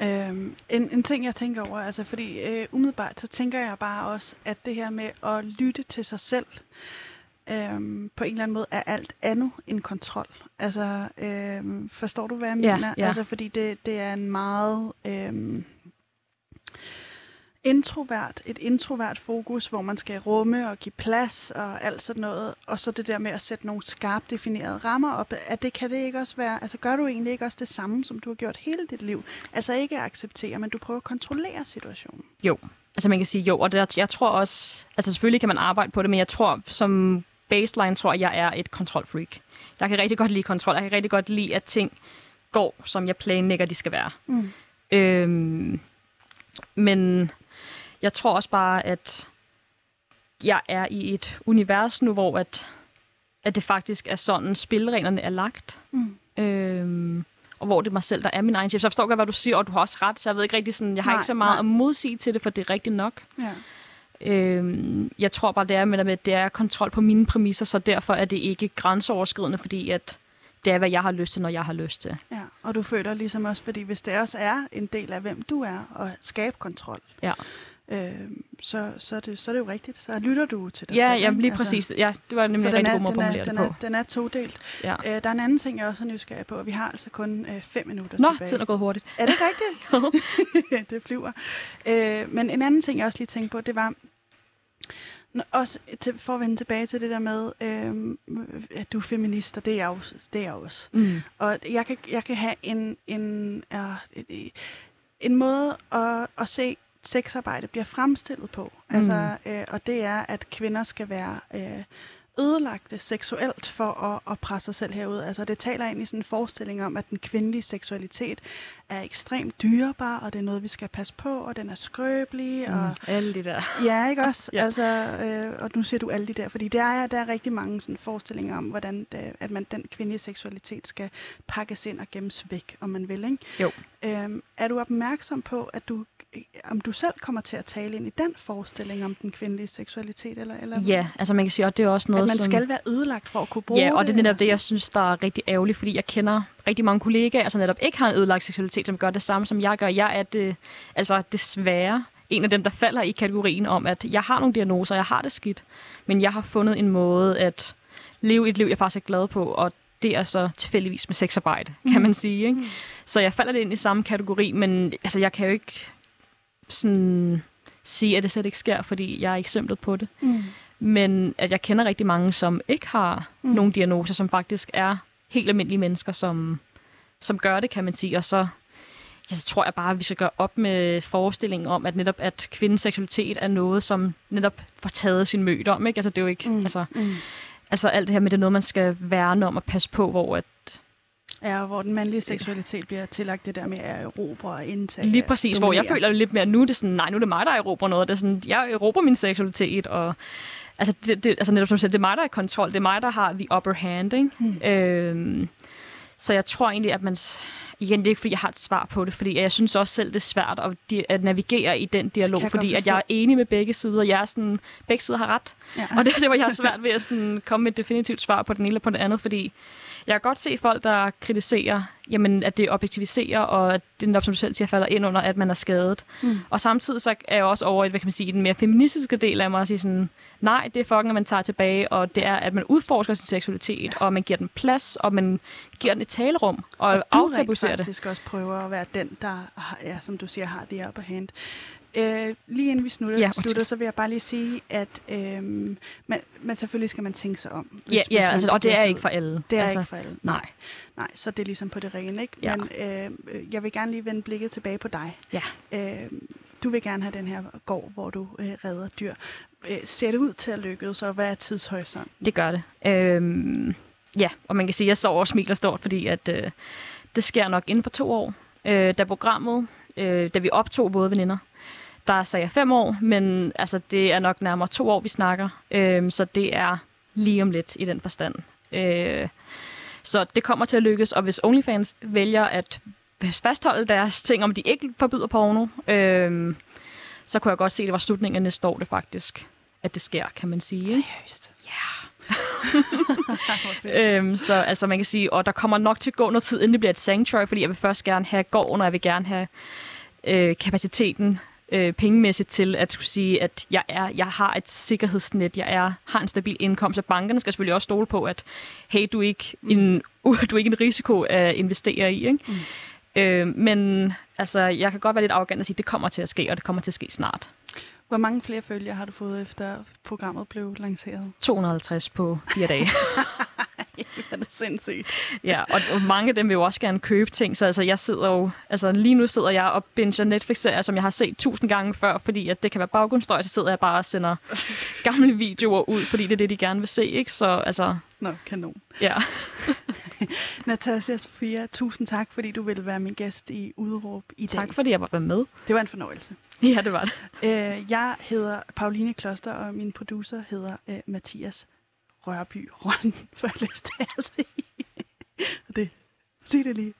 Øhm, en, en ting, jeg tænker over, altså fordi øh, umiddelbart, så tænker jeg bare også, at det her med at lytte til sig selv, øhm, på en eller anden måde er alt andet end kontrol. Altså, øhm, forstår du, hvad jeg ja, mener? Ja. Altså, fordi det, det er en meget øhm, introvert, et introvert fokus, hvor man skal rumme og give plads og alt sådan noget. Og så det der med at sætte nogle skarpt definerede rammer op. At det kan det ikke også være, altså gør du egentlig ikke også det samme, som du har gjort hele dit liv? Altså ikke at acceptere, men du prøver at kontrollere situationen. Jo, altså man kan sige jo, og det, jeg tror også, altså selvfølgelig kan man arbejde på det, men jeg tror som baseline tror jeg, jeg er et kontrolfreak. Jeg kan rigtig godt lide kontrol. Jeg kan rigtig godt lide, at ting går, som jeg planlægger, de skal være. Mm. Øhm, men jeg tror også bare, at jeg er i et univers nu, hvor at, at det faktisk er sådan, spillereglerne er lagt. Mm. Øhm, og hvor det er mig selv, der er min egen chef. Så jeg forstår godt, hvad du siger, og du har også ret. Så jeg ved ikke rigtig sådan, jeg har Nej, ikke så meget nej. at modsige til det, for det er rigtigt nok. Ja. Øhm, jeg tror bare, det er med, at det er kontrol på mine præmisser, så derfor er det ikke grænseoverskridende, fordi at det er, hvad jeg har lyst til, når jeg har lyst til. ja. Og du føler ligesom også, fordi hvis det også er en del af, hvem du er, og skabe kontrol, Ja, øh, så, så, er det, så er det jo rigtigt. Så lytter du til dig ja selv. ikke? lige præcis. Ja, det var nemlig en den rigtig er, god måde at den, er, formulere den, det er, på. den er todelt. Ja. Øh, der er en anden ting, jeg også er nysgerrig på. Vi har altså kun øh, fem minutter Nå, tilbage. tiden er gået hurtigt. Er det rigtigt? det flyver. Øh, men en anden ting, jeg også lige tænkte på, det var, Nå, også til, for at vende tilbage til det der med, øh, at du er feminist, og det er jeg også. Det er jeg også. Mm. Og jeg kan, jeg kan have en, en, uh, en måde at, at se sexarbejde bliver fremstillet på. Mm. Altså, øh, og det er, at kvinder skal være øh, ødelagte seksuelt for at, at presse sig selv herud. Altså, det taler ind i sådan en forestilling om, at den kvindelige seksualitet er ekstremt dyrebar, og det er noget, vi skal passe på, og den er skrøbelig, og Mm. Alle de der. Ja, ikke også? Ja. Altså, øh, og nu ser du alle de der, fordi der er, der er rigtig mange sådan, forestillinger om, hvordan det, at man, den kvindelige seksualitet skal pakkes ind og gemmes væk, om man vil. Ikke? Jo. Øhm, er du opmærksom på, at du, om du selv kommer til at tale ind i den forestilling om den kvindelige seksualitet? Eller, eller Ja, altså man kan sige, at det er også At noget, man som... skal være ødelagt for at kunne bruge Ja, og det er netop det, jeg synes, der er rigtig ærgerligt, fordi jeg kender rigtig mange kollegaer, som netop ikke har en ødelagt seksualitet, som gør det samme, som jeg gør. Jeg er det, altså desværre en af dem, der falder i kategorien om, at jeg har nogle diagnoser, jeg har det skidt, men jeg har fundet en måde at leve et liv, jeg faktisk er glad på, og det er så tilfældigvis med sexarbejde, kan man sige. Ikke? Mm. Så jeg falder det ind i samme kategori, men altså, jeg kan jo ikke sådan sige, at det slet ikke sker, fordi jeg er eksemplet på det. Mm. Men at jeg kender rigtig mange, som ikke har Mm. nogen diagnoser, som faktisk er helt almindelige mennesker, som, som gør det, kan man sige. Og så, ja, så tror jeg bare, at vi skal gøre op med forestillingen om, at netop at kvindens seksualitet er noget, som netop får taget sin møde om. Ikke? Altså, det er jo ikke, mm. altså, Mm. altså alt det her med, det er noget, man skal værne om og passe på, hvor at Ja, hvor den mandlige seksualitet bliver tillagt det der med at erobre og indtage. Lige præcis, hvor jeg føler det lidt mere nu, det er sådan, nej, nu er det mig, der erobrer noget. Det er sådan, jeg erobrer min seksualitet, og altså, det, det, altså netop som du siger, det er mig, der er i kontrol. Det er mig, der har the upper hand, ikke? Mm. Øhm, så jeg tror egentlig, at man... Igen, det er ikke, fordi jeg har et svar på det, fordi jeg synes også selv, det er svært at, di- at navigere i den dialog, jeg fordi at jeg er enig med begge sider. Jeg er sådan, begge sider har ret. Ja. Og det er det, hvor jeg har svært ved at sådan komme med et definitivt svar på den ene eller på den andet, fordi jeg kan godt se folk, der kritiserer, jamen, at det objektiviserer, og at det netop, som du selv siger, falder ind under, at man er skadet. Mm. Og samtidig så er jeg også over i, hvad kan man sige, den mere feministiske del af mig at sige sådan, nej, det er fucking, at man tager tilbage, og det er, at man udforsker sin seksualitet, og man giver den plads, og man giver den et talerum, og, og du rent aftabuiserer det. faktisk også prøver at være den, der, ja, som du siger, har the upper hand. Øh, lige inden vi slutter, Ja, slutter, så vil jeg bare lige sige, at øh, man, man, selvfølgelig skal man tænke sig om. Ja, ja man altså, og det er ikke for alle. Det er altså, ikke for alle. Nej. Nej, så det er ligesom på det rene, ikke? Ja. Men øh, øh, jeg vil gerne lige vende blikket tilbage på dig. Ja. Øh, du vil gerne have den her gård, hvor du øh, redder dyr. Øh, ser det ud til at lykkes, og hvad er tidshorisonten? Det gør det. Øhm, ja, og man kan sige, at jeg står og smiler stort, fordi at, øh, det sker nok inden for to år. Øh, da programmet, øh, da vi optog Våde Veninder, der sagde jeg fem år, men altså, det er nok nærmere to år, vi snakker. Øh, så det er lige om lidt i den forstand. Øh, så det kommer til at lykkes, og hvis OnlyFans vælger at fastholde deres ting, om de ikke forbyder porno, øh, så kunne jeg godt se, at det var slutningen af næste år, det faktisk, at det sker, kan man sige. Seriøst? Øhm, så altså man kan sige, og der kommer nok til at gå noget tid, inden det bliver et sanctuary, fordi jeg vil først gerne have gården, og jeg vil gerne have øh, kapaciteten øh, pengemæssigt til at skulle sige, at jeg, er, jeg har et sikkerhedsnet, jeg er, har en stabil indkomst, og bankerne skal selvfølgelig også stole på, at hey, du er ikke en, du er ikke en risiko at investere i. Ikke? Mm. Øh, men altså, jeg kan godt være lidt arrogant og sige, at det kommer til at ske, og det kommer til at ske snart. Hvor mange flere følgere har du fået, efter programmet blev lanceret? 250 på fire dage. det er sindssygt. Ja, og, mange af dem vil jo også gerne købe ting, så altså, jeg sidder jo, altså lige nu sidder jeg og binger Netflix-serier, som jeg har set tusind gange før, fordi at det kan være baggrundsstøj, så sidder jeg bare og sender gamle videoer ud, fordi det er det, de gerne vil se, ikke? Så altså, Nå, kanon. ja. Natasha Sofia, tusind tak, fordi du ville være min gæst i Udråb i dag. Tak fordi jeg var med. Det var en fornøjelse. Ja, det var det. Øh, jeg hedder Pauline Kloster, og min producer hedder øh, Mathias Rørby Røn, for jeg lyst til at sige. det. Sig det lige.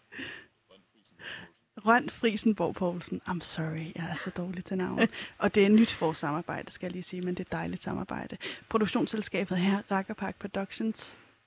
Røn Friesenborg Poulsen. I'm sorry, jeg er så dårlig til navn. Og det er nyt for samarbejde, skal jeg lige sige, men det er et dejligt samarbejde. Produktionsselskabet her, Rakkerpark Productions.